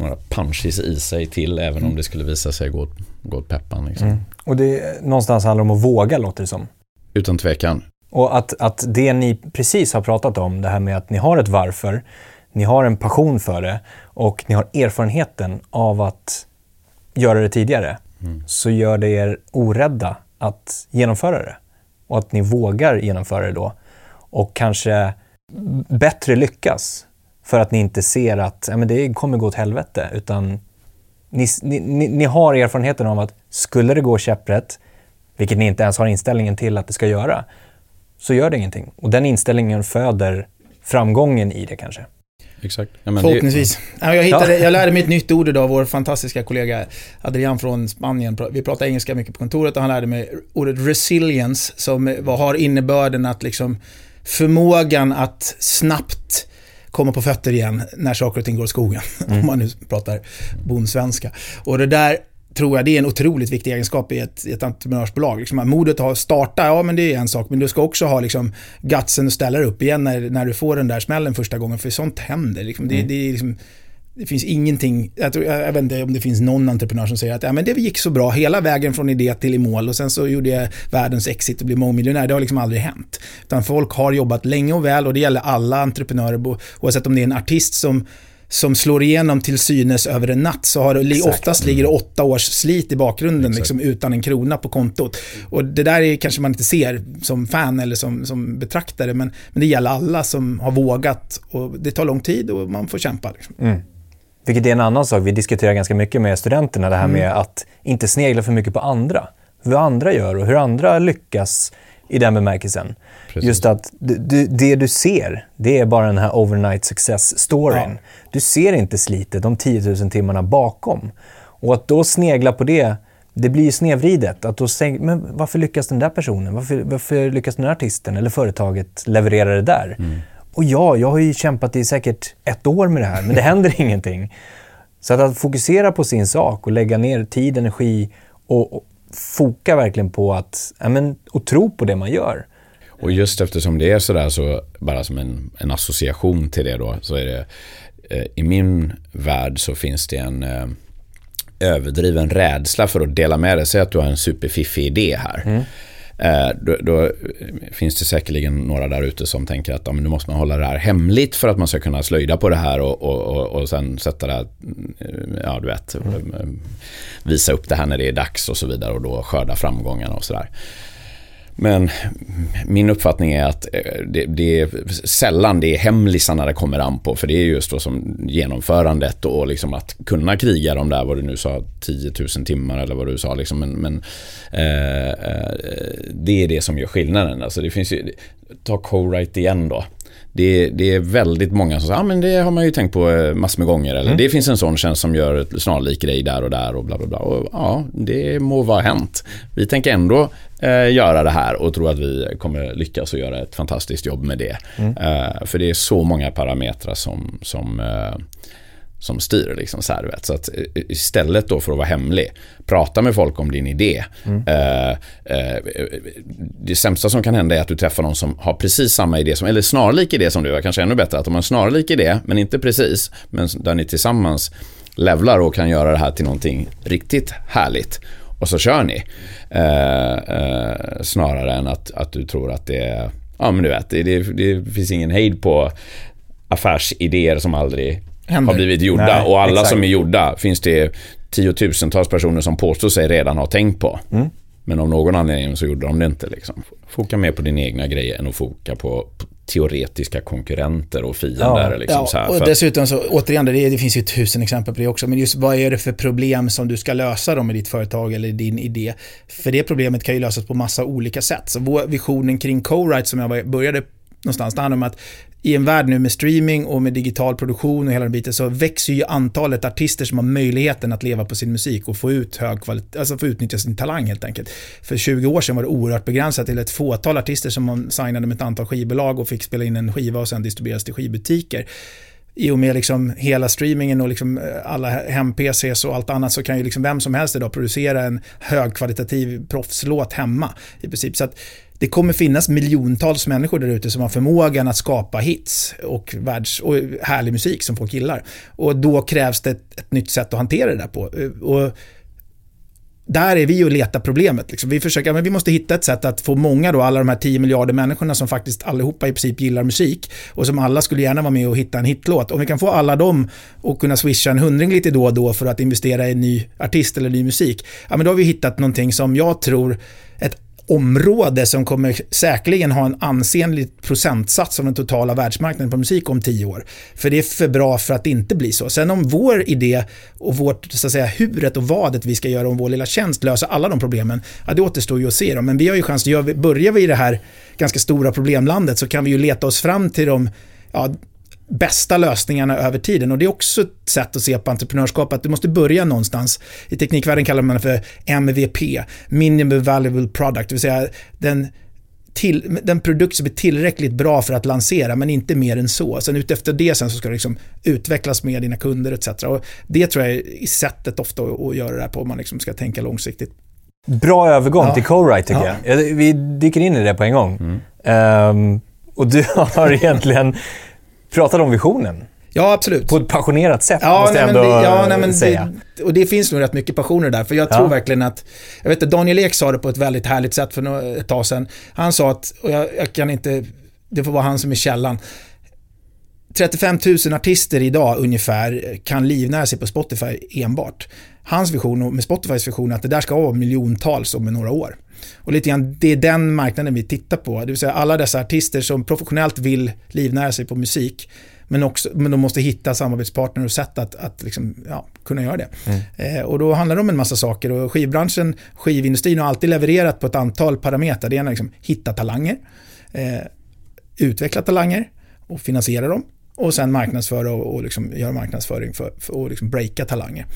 några punches i sig till även om mm. det skulle visa sig gå, gå åt peppan. Liksom. Mm. Och det någonstans handlar om att våga låter det som. Utan tvekan. Och att, att det ni precis har pratat om, det här med att ni har ett varför, ni har en passion för det och ni har erfarenheten av att göra det tidigare, mm. så gör det er orädda att genomföra det. Och att ni vågar genomföra det då. Och kanske bättre lyckas för att ni inte ser att ja, men det kommer gå åt helvete. Utan ni, ni, ni har erfarenheten av att skulle det gå käpprätt, vilket ni inte ens har inställningen till att det ska göra, så gör det ingenting. Och den inställningen föder framgången i det kanske. Exakt. Ja, Förhoppningsvis. Det... Jag, hittade, jag lärde mig ett nytt ord idag, vår fantastiska kollega Adrian från Spanien. Vi pratar engelska mycket på kontoret och han lärde mig ordet resilience som har innebörden att liksom förmågan att snabbt komma på fötter igen när saker och ting går åt skogen. Mm. Om man nu pratar bondsvenska. Och det där tror jag det är en otroligt viktig egenskap i ett, ett entreprenörsbolag. Liksom, modet att starta, ja men det är en sak, men du ska också ha liksom, gutsen att ställa dig upp igen när, när du får den där smällen första gången, för sånt händer. Liksom. Det, mm. det är liksom, det finns ingenting, jag, tror, jag, vet inte om det finns någon entreprenör som säger att ja, men det gick så bra hela vägen från idé till i mål och sen så gjorde jag världens exit och blev mångmiljonär. Det har liksom aldrig hänt. Utan folk har jobbat länge och väl och det gäller alla entreprenörer oavsett om det är en artist som som slår igenom till synes över en natt så har det oftast ligger det åtta års slit i bakgrunden liksom, utan en krona på kontot. Och det där är, kanske man inte ser som fan eller som, som betraktare men, men det gäller alla som har vågat och det tar lång tid och man får kämpa. Liksom. Mm. Vilket är en annan sak. Vi diskuterar ganska mycket med studenterna det här mm. med att inte snegla för mycket på andra. Vad andra gör och hur andra lyckas i den bemärkelsen. Precis. Just att du, det du ser, det är bara den här overnight success-storyn. Ja. Du ser inte slitet, de 10 000 timmarna bakom. Och att då snegla på det, det blir snedvridet. Att då säga, men varför lyckas den där personen? Varför, varför lyckas den där artisten eller företaget leverera det där? Mm. Och ja, jag har ju kämpat i säkert ett år med det här, men det händer ingenting. Så att, att fokusera på sin sak och lägga ner tid, energi och, och foka verkligen på att, ja, men, och tro på det man gör. Och just eftersom det är sådär så, bara som en, en association till det då, så är det eh, i min värld så finns det en eh, överdriven rädsla för att dela med dig. Säg att du har en superfiffig idé här. Mm. Eh, då, då, finns det säkerligen några där ute som tänker att ja, nu måste man hålla det här hemligt för att man ska kunna slöjda på det här och, och, och, och sen sätta det här, ja du vet, mm. visa upp det här när det är dags och så vidare och då skörda framgångarna och sådär. Men min uppfattning är att eh, det, det, är sällan det är hemlisarna det kommer an på. För det är just då som genomförandet och liksom att kunna kriga de där, vad du nu sa, 10 000 timmar eller vad du sa. Liksom. Men, men eh, eh, det är det som gör skillnaden. Alltså det finns ju, ta co-write igen då. Det, det, är väldigt många som säger, ah, men det har man ju tänkt på eh, massor med gånger. Eller mm. det finns en sån tjänst som gör ett snarlik grej där och där och bla bla bla. Och, ja, det må vara hänt. Vi tänker ändå eh, göra det här och tror att vi kommer lyckas och göra ett fantastiskt jobb med det. Mm. Eh, för det är så många parametrar som, som eh, som styr liksom så, här, vet. så att eh, istället då för att vara hemlig, prata med folk om din idé. Mm. Eh, eh, det sämsta som kan hända är att du träffar någon som har precis samma idé, som, eller snarlik idé som du har, kanske ännu bättre, att de har en snarlik idé, men inte precis, men där ni tillsammans levlar och kan göra det här till någonting riktigt härligt. Och så kör ni. Eh, eh, snarare än att, att du tror att det är, ja men du vet, det, det, det finns ingen hejd på affärsidéer som aldrig Händer. har blivit gjorda. Nej, och alla exakt. som är gjorda finns det tiotusentals personer som påstår sig redan ha tänkt på. Mm. Men av någon anledning så gjorde de det inte. Liksom. Foka mer på din egna grej än att foka på, på teoretiska konkurrenter och fiender. Ja. liksom, här, och dessutom så, återigen, det, det finns ju tusen exempel på det också, men just vad är det för problem som du ska lösa då med ditt företag eller din idé? För det problemet kan ju lösas på massa olika sätt. Så vår visionen kring co-write som jag började någonstans, det handlar om att i en värld nu med streaming och med digital produktion och hela den biten så växer ju antalet artister som har möjligheten att leva på sin musik och få ut hög kvalitet, alltså få utnyttja sin talang helt enkelt. För 20 år sedan var det oerhört begränsat till ett fåtal artister som man signade med ett antal skivbolag och fick spela in en skiva och sen distribueras till skivbutiker i och med liksom hela streamingen och liksom eh, alla hem-PCs och allt annat så kan ju liksom vem som helst idag producera en högkvalitativ proffslåt hemma i princip. Så att det kommer finnas miljontals människor där ute som har förmågan att skapa hits och, världs och härlig musik som folk gillar. Och då krävs det ett, ett nytt sätt att hantera det där på. Och där är vi och letar problemet. Liksom. Vi försöker, men vi måste hitta ett sätt att få många då, alla de här 10 miljarder människorna som faktiskt allihopa i princip gillar musik och som alla skulle gärna vara med och hitta en hitlåt. Om vi kan få alla dem att kunna swisha en hundring lite då och då för att investera i en ny artist eller ny musik, ja men då har vi hittat någonting som jag tror område som kommer säkerligen ha en ansenlig procentsats av den totala världsmarknaden på musik om tio år. För det är för bra för att inte bli så. Sen om vår idé och vårt, så att säga, huret och vadet vi ska göra om vår lilla tjänst löser alla de problemen, ja det återstår ju att se. Då. Men vi har ju chans, gör vi- börjar vi i det här ganska stora problemlandet så kan vi ju leta oss fram till de ja, bästa lösningarna över tiden. Och det är också ett sätt att se på entreprenörskap, att du måste börja någonstans. I teknikvärlden kallar man det för MVP, Minimum Valuable Product, det vill säga den, till, den produkt som är tillräckligt bra för att lansera, men inte mer än så. Sen utefter det sen så ska det liksom utvecklas med dina kunder etc. Och det tror jag är sättet ofta att, att göra det här på, om man liksom ska tänka långsiktigt. Bra övergång Ja. till co-write tycker Ja. jag. Vi dyker in i det på en gång. Mm. Ehm, och du har egentligen pratat om visionen Ja, absolut. på ett passionerat sätt, Ja, måste nej, jag ändå det, ja, nej, men säga. det, och det finns nog rätt mycket passioner där. För jag Ja. tror verkligen att, jag vet inte, Daniel Ek sa det på ett väldigt härligt sätt för ett tag sedan. Han sa att, och jag, jag kan inte, det får vara han som är källan. 35 000 artister idag ungefär kan livnära sig på Spotify enbart. Hans vision och med Spotifys vision är att det där ska vara miljontals om några år. Och lite grann, det är den marknaden vi tittar på. Det vill säga alla dessa artister som professionellt vill livnära sig på musik. Men, också, men de måste hitta samarbetspartner och sätt att, att liksom, ja, kunna göra det. Eh, och då handlar det om en massa saker och skivbranschen, skivindustrin har alltid levererat på ett antal parametrar. Det är liksom hitta talanger, eh, utveckla talanger och finansiera dem och sen marknadsföra och, och liksom göra marknadsföring för, för att liksom breaka talanger.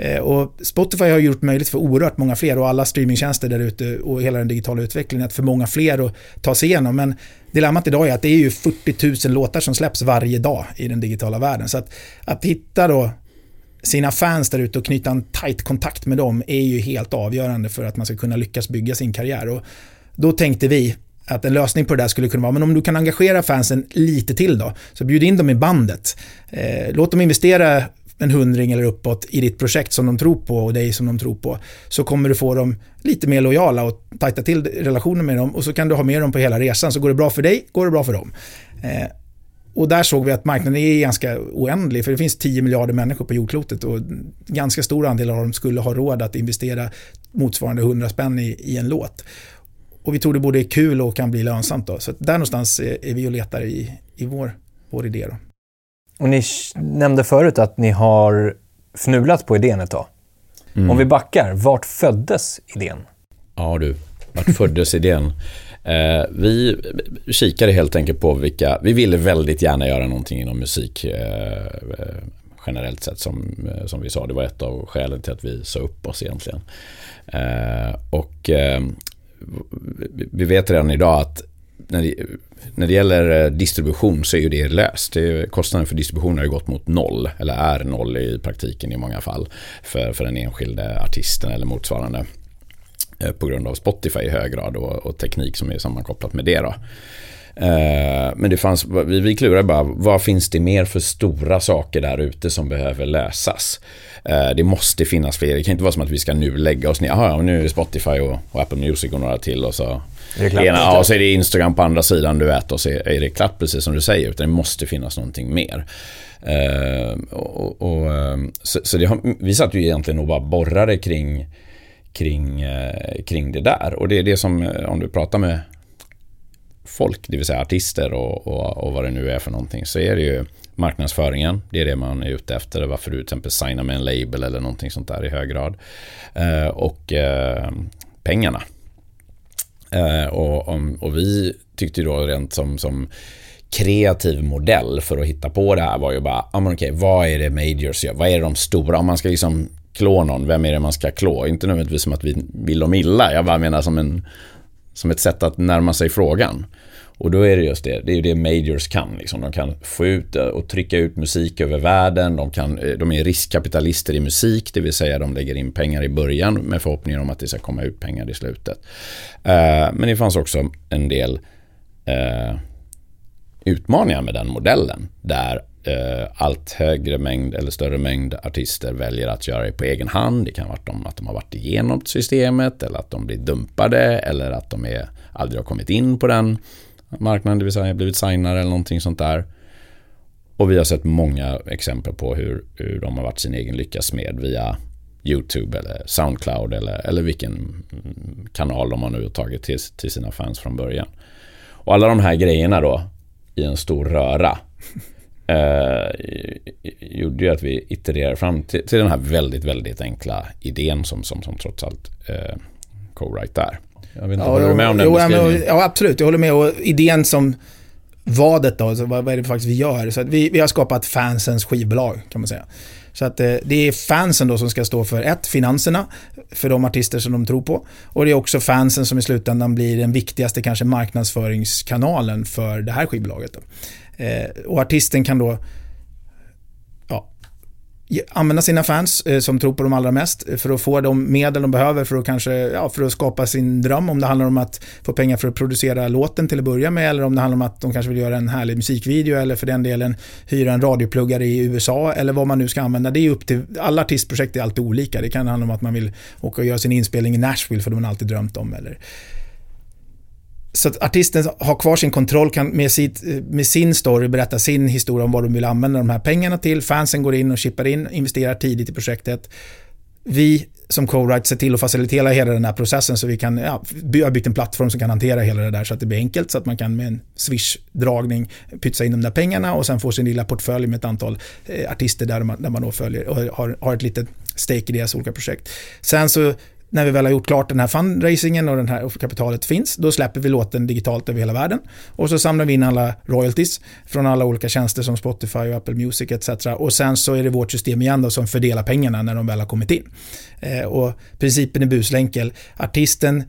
Eh, och Spotify har gjort möjligt för oerhört många fler och alla streamingtjänster där ute och hela den digitala utvecklingen att för många fler att ta sig igenom. Men dilemmat idag är att det är ju 40 000 låtar som släpps varje dag i den digitala världen. Så att, att hitta då sina fans där ute och knyta en tight kontakt med dem är ju helt avgörande för att man ska kunna lyckas bygga sin karriär. Och då tänkte vi att en lösning på det där skulle kunna vara, men om du kan engagera fansen lite till då, så bjud in dem i bandet. Eh, låt dem investera en hundring eller uppåt i ditt projekt som de tror på och dig som de tror på. Så kommer du få dem lite mer lojala och tajta till relationen med dem och så kan du ha med dem på hela resan. Så går det bra för dig, går det bra för dem. Eh, och där såg vi att marknaden är ganska oändlig, för det finns 10 miljarder människor på jordklotet och ganska stor andel av dem skulle ha råd att investera motsvarande 100 spänn i, i en låt. Och vi tror det både är kul och kan bli lönsamt. Då. Så där någonstans är, är vi och letar i, i vår, vår idé. Då. Och ni nämnde förut att ni har fnulat på idén ett tag. Mm. Om vi backar, vart föddes idén? Ja du, vart föddes idén? Eh, vi kikade helt enkelt på vilka, vi ville väldigt gärna göra någonting inom musik eh, eh generellt sett som, eh, som vi sa. Det var ett av skälen till att vi sa upp oss egentligen. Eh, och eh, vi vet redan idag att när det, när det gäller eh, distribution så är ju det löst. Det är, kostnaden för distribution har ju gått mot noll, eller är noll i praktiken i många fall, för, för den enskilde artisten eller motsvarande eh, på grund av Spotify i hög grad och, och teknik som är sammankopplat med det. Då. Eh, men det fanns, vi, vi klurade bara, vad finns det mer för stora saker där ute som behöver lösas? Eh, det måste finnas fler, det kan inte vara som att vi ska nu lägga oss ner, ja nu är det Spotify och, och, Apple Music och några till och så är ena, ja, så är det Instagram på andra sidan du vet och så är det klart precis som du säger, utan det måste finnas någonting mer. Uh, och, och, ehm, så, så det, vi satt ju egentligen och bara borrade kring, kring, uh, kring det där. Och det är det som, om du pratar med folk, det vill säga artister och, och, och, vad det nu är för någonting, så är det ju marknadsföringen. Det är det man är ute efter. Varför du till exempel signar med en label eller någonting sånt där i hög grad. Eh, och eh, pengarna. Eh, och, och, vi tyckte då rent som, som kreativ modell för att hitta på det här var ju bara, ja men okej, vad är det majors gör? Vad är det de stora? Om man ska liksom klå någon, vem är det man ska klå? Inte nödvändigtvis som att vi vill dem illa, jag bara menar som, en, som ett sätt att närma sig frågan. Och då är det just det, det är ju det majors kan. Liksom. De kan få ut och trycka ut musik över världen. De, kan, eh, de är riskkapitalister i musik, det vill säga de lägger in pengar i början med förhoppningen om att det ska komma ut pengar i slutet. Eh, men det fanns också en del eh, utmaningar med den modellen. Där allt högre mängd eller större mängd artister väljer att göra det på egen hand. Det kan vara att de har varit igenom systemet eller att de blir dumpade eller att de är, aldrig har kommit in på den marknaden, det vill säga blivit signare eller någonting sånt där. Och vi har sett många exempel på hur, hur de har varit sin egen lyckas med via YouTube eller Soundcloud eller, eller vilken kanal de har nu tagit till, till sina fans från början. Och alla de här grejerna då i en stor röra eh, gjorde ju att vi itererade fram till, till, den här väldigt, väldigt enkla idén som, som, som trots allt eh, Co-Write är. Jag vet inte, ja, håller du med om den jo, beskrivningen? Ja, absolut. Jag håller med. Och idén som vadet då, så vad, vad är det faktiskt vi gör? Så vi, vi har skapat fansens skivbolag kan man säga. Så att eh, det är fansen då som ska stå för ett, finanserna för de artister som de tror på. Och det är också fansen som i slutändan blir den viktigaste kanske marknadsföringskanalen för det här skivbolaget. Eh, och artisten kan då använda sina fans eh, som tror på dem allra mest eh, för att få de medel de behöver för att kanske, ja, för att skapa sin dröm. Om det handlar om att få pengar för att producera låten till att börja med eller om det handlar om att de kanske vill göra en härlig musikvideo eller för den delen hyra en radiopluggare i USA eller vad man nu ska använda. Det är upp till, alla artistprojekt är alltid olika. Det kan handla om att man vill åka och göra sin inspelning i Nashville för det har man alltid drömt om. Eller, så att artisten har kvar sin kontroll, kan med, sitt, med sin story berätta sin historia om vad de vill använda de här pengarna till. Fansen går in och chippar in, investerar tidigt i projektet. Vi som co-write ser till att facilitera hela den här processen så vi kan, ja, vi har byggt en plattform som kan hantera hela det där så att det blir enkelt så att man kan med en swish-dragning pytsa in de där pengarna och sen få sin lilla portfölj med ett antal eh, artister där man, där man då följer och har, har ett litet stake i deras olika projekt. Sen så när vi väl har gjort klart den här fundraisingen och, den här, och kapitalet finns, då släpper vi låten digitalt över hela världen. Och så samlar vi in alla royalties från alla olika tjänster som Spotify och Apple Music etc. Och sen så är det vårt system igen då som fördelar pengarna när de väl har kommit in. Eh, och principen är busenkel. Artisten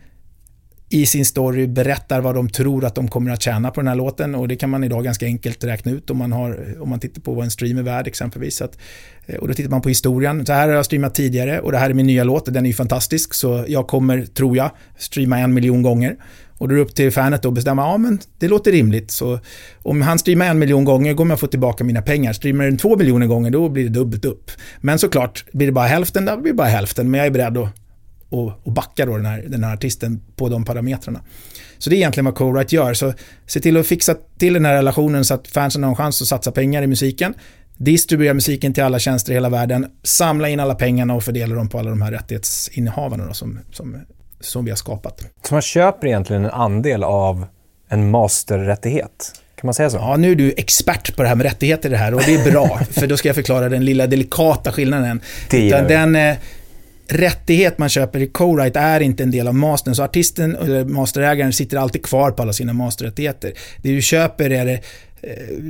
i sin story berättar vad de tror att de kommer att tjäna på den här låten och det kan man idag ganska enkelt räkna ut om man, har, om man tittar på vad en stream är värd exempelvis. Att, eh, och då tittar man på historien. Så här har jag streamat tidigare och det här är min nya låt och den är ju fantastisk så jag kommer, tror jag, streama en miljon gånger. Och då är det upp till fanet att bestämma, ja men det låter rimligt. Så om han streamar en miljon gånger kommer jag få tillbaka mina pengar. Streamar den två miljoner gånger då blir det dubbelt upp. Men såklart, blir det bara hälften, då blir det bara hälften. Men jag är beredd att och, och backa då den här, den här artisten på de parametrarna. Så det är egentligen vad Co-Write gör. Så se till att fixa till den här relationen så att fansen har en chans att satsa pengar i musiken. Distribuera musiken till alla tjänster i hela världen. Samla in alla pengarna och fördela dem på alla de här rättighetsinnehavarna då, som, som, som vi har skapat. Så man köper egentligen en andel av en masterrättighet? Kan man säga så? Ja, nu är du expert på det här med rättigheter det här och det är bra. för då ska jag förklara den lilla delikata skillnaden. Det gör den, eh, rättighet man köper i co-write är inte en del av mastern. Så artisten eller masterägaren sitter alltid kvar på alla sina masterrättigheter. Det du köper är det eh,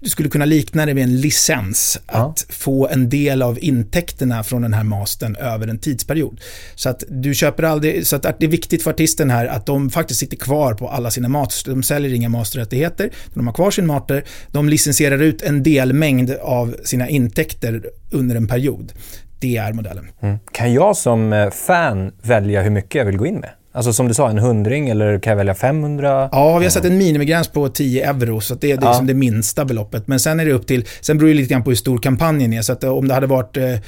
du skulle kunna likna det vid en licens. Ja. Att få en del av intäkterna från den här mastern över en tidsperiod. Så att du köper aldrig, så att det är viktigt för artisten här att de faktiskt sitter kvar på alla sina masters. De säljer inga masterrättigheter, de har kvar sin master, de licensierar ut en delmängd av sina intäkter under en period. Det är modellen. Mm. Kan jag som eh, fan välja hur mycket jag vill gå in med? Alltså som du sa, en hundring eller kan jag välja 500? Ja, vi har satt en minimigräns på 10 euro, så det är, det är Ja. liksom det minsta beloppet. Men sen är det upp till, sen beror det lite grann på hur stor kampanjen är. Så att eh, om det hade varit eh, eh,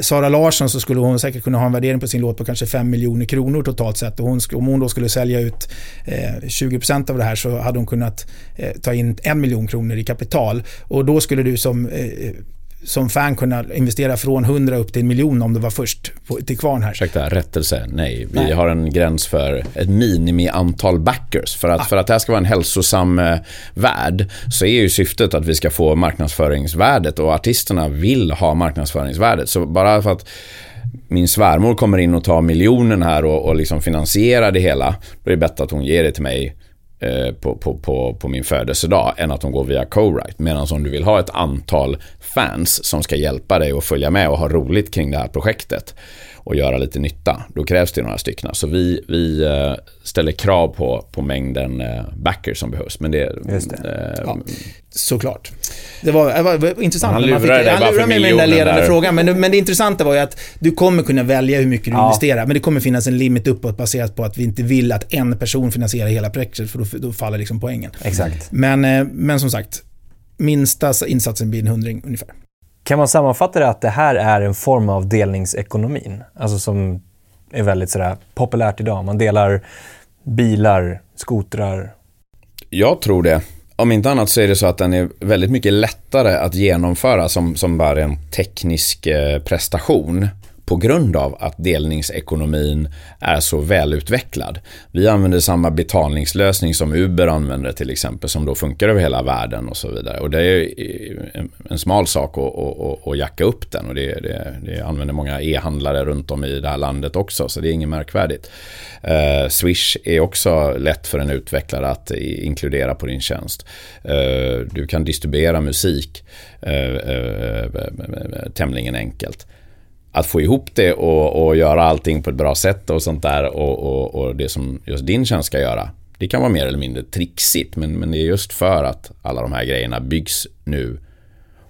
Sara Larsson så skulle hon säkert kunna ha en värdering på sin låt på kanske 5 miljoner kronor totalt sett. Och hon, om hon då skulle sälja ut eh, 20% av det här så hade hon kunnat eh, ta in en miljon kronor i kapital. Och då skulle du som eh, som fan kunna investera från 100 upp till en miljon om det var först på, till kvarn här. Ursäkta, rättelse. Nej, vi Nej. har en gräns för ett minimiantal backers. För att, för att det här ska vara en hälsosam eh, värld så är ju syftet att vi ska få marknadsföringsvärdet och artisterna vill ha marknadsföringsvärdet. Så bara för att min svärmor kommer in och tar miljonen här och, och liksom finansierar det hela, då är det bättre att hon ger det till mig Eh, på, på, på, på min födelsedag än att de går via co-write. Medan om du vill ha ett antal fans som ska hjälpa dig och följa med och ha roligt kring det här projektet och göra lite nytta, då krävs det några stycken. Så vi, vi eh, ställer krav på, på mängden eh, backers som behövs. Men det, Just det. eh, Ja. Såklart. Det var, det var, intressant. Han lurade dig bara för mig med den där ledande där. frågan. Men, det- men det intressanta var ju att du kommer kunna välja hur mycket du Ja. investerar. Men det kommer finnas en limit uppåt baserat på att vi inte vill att en person finansierar hela projektet. För då, då faller liksom poängen. Exakt. Men, eh, men som sagt, minsta insatsen blir en hundring ungefär. Kan man sammanfatta det att det här är en form av delningsekonomin? Alltså som är väldigt sådär populärt idag. Man delar bilar, skotrar. Jag tror det. Om inte annat så är det så att den är väldigt mycket lättare att genomföra som, som bara en teknisk eh, prestation på grund av att delningsekonomin är så välutvecklad. Vi använder samma betalningslösning som Uber använder till exempel, som då funkar över hela världen och så vidare. Och det är en, smal sak att, att, att, jacka upp den och det, det, det använder många e-handlare runt om i det här landet också, så det är inget märkvärdigt. Eh, Swish är också lätt för en utvecklare att inkludera på din tjänst. Eh, du kan distribuera musik eh, eh, eh, eh tämligen enkelt. Att få ihop det och, och göra allting på ett bra sätt och sånt där och, och, och det som just din tjänst ska göra. Det kan vara mer eller mindre trixigt men, men det är just för att alla de här grejerna byggs nu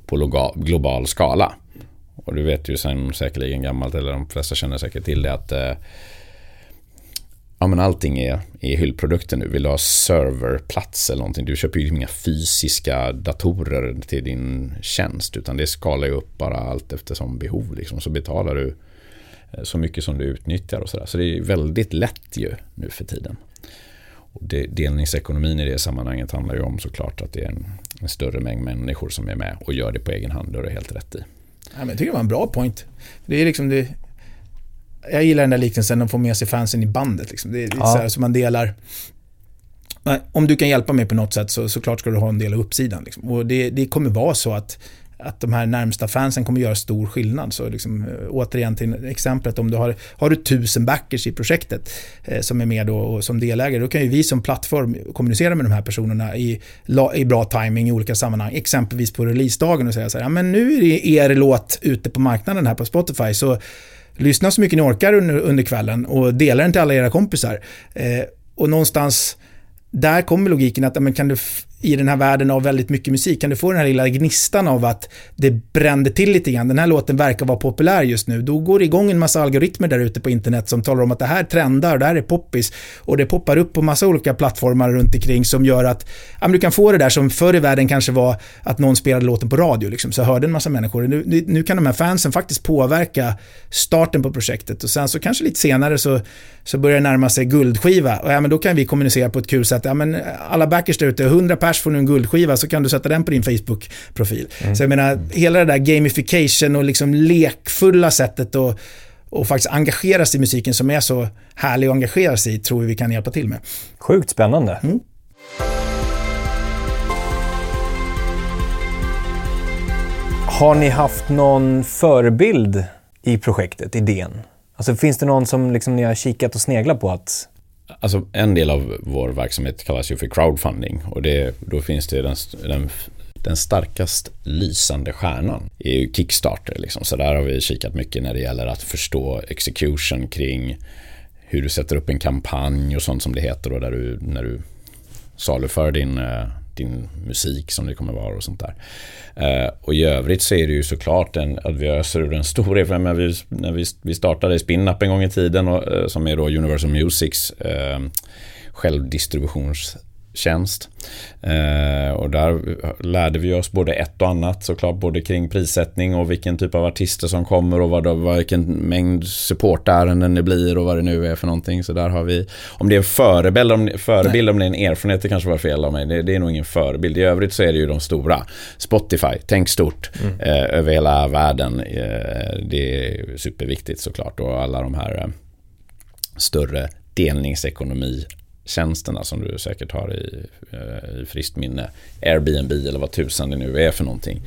på global skala. Och du vet ju sen säkerligen gammalt, eller de flesta känner säkert till det, att eh, ja, men allting är, är hyllprodukter nu. Vill du ha serverplats eller någonting? Du köper ju inga fysiska datorer till din tjänst, utan det skalar ju upp bara allt eftersom behov. Liksom. Så betalar du eh, så mycket som du utnyttjar och sådär. Så det är väldigt lätt ju nu för tiden. Och det, delningsekonomin i det sammanhanget handlar ju om såklart att det är en, en större mängd människor som är med och gör det på egen hand. Det har du helt rätt i. Ja, men jag tycker det var en bra point. Det är liksom det, jag gillar den där liknelsen, att få med sig fansen i bandet. Liksom. Det är lite Ja. så här som man delar. Om du kan hjälpa mig på något sätt så såklart ska du ha en del av uppsidan. Liksom. Och det, det kommer vara så att, att de här närmsta fansen kommer göra stor skillnad. Så liksom, eh, återigen till exemplet, om du har, har du tusen backers i projektet eh, som är med då, och som delägare, då kan ju vi som plattform kommunicera med de här personerna i, i bra timing i olika sammanhang. Exempelvis på releasedagen och säga så här, ja, men nu är det er låt ute på marknaden här på Spotify, så lyssna så mycket ni orkar under, under kvällen och dela den till alla era kompisar. Eh, och någonstans där kommer logiken att men kan du i den här världen av väldigt mycket musik, kan du få den här lilla gnistan av att det brände till lite grann, den här låten verkar vara populär just nu, då går det igång en massa algoritmer där ute på internet som talar om att det här trendar, det här är poppis. Och det poppar upp på massa olika plattformar runt omkring som gör att ja, men du kan få det där som förr i världen kanske var att någon spelade låten på radio, liksom, så hörde en massa människor. Nu, nu kan de här fansen faktiskt påverka starten på projektet. Och sen så kanske lite senare så, så börjar det närma sig guldskiva. Och ja, men då kan vi kommunicera på ett kul sätt. Ja, men alla backers där ute, 100 pers får nu en guldskiva så kan du sätta den på din Facebook-profil. Så jag menar, hela det där gamification och liksom lekfulla sättet att och faktiskt engagera sig i musiken som är så härlig att engagera sig i tror vi vi kan hjälpa till med. Sjukt spännande. Mm. Har ni haft någon förebild i projektet, idén? Alltså finns det någon som liksom ni har kikat och sneglat på att Alltså en del av vår verksamhet kallas ju för crowdfunding och det, då finns det den, den, den starkast lysande stjärnan är ju Kickstarter liksom. Så där har vi kikat mycket när det gäller att förstå execution kring hur du sätter upp en kampanj och sånt som det heter då där du, när du saluför din, eh, din musik som det kommer vara och sånt där. Eh, och i övrigt så är det ju såklart en, att vi öser ur en stor erfarenhet. Vi, när vi, vi startade Spinup en gång i tiden och, eh, som är då Universal Musics eh, självdistributions tjänst. Eh, och där lärde vi oss både ett och annat såklart, både kring prissättning och vilken typ av artister som kommer och vad, vilken mängd supportärenden det blir och vad det nu är för någonting. Så där har vi, om det är en förebild, om, förebild, om det är en erfarenhet, det kanske var fel av mig. Det, det, är nog ingen förebild. I övrigt så är det ju de stora. Spotify, tänk stort mm. eh, över hela världen. Eh, det är superviktigt såklart och alla de här eh, större delningsekonomi tjänsterna som du säkert har i, eh, i friskt minne. Airbnb eller vad tusan det nu är för någonting.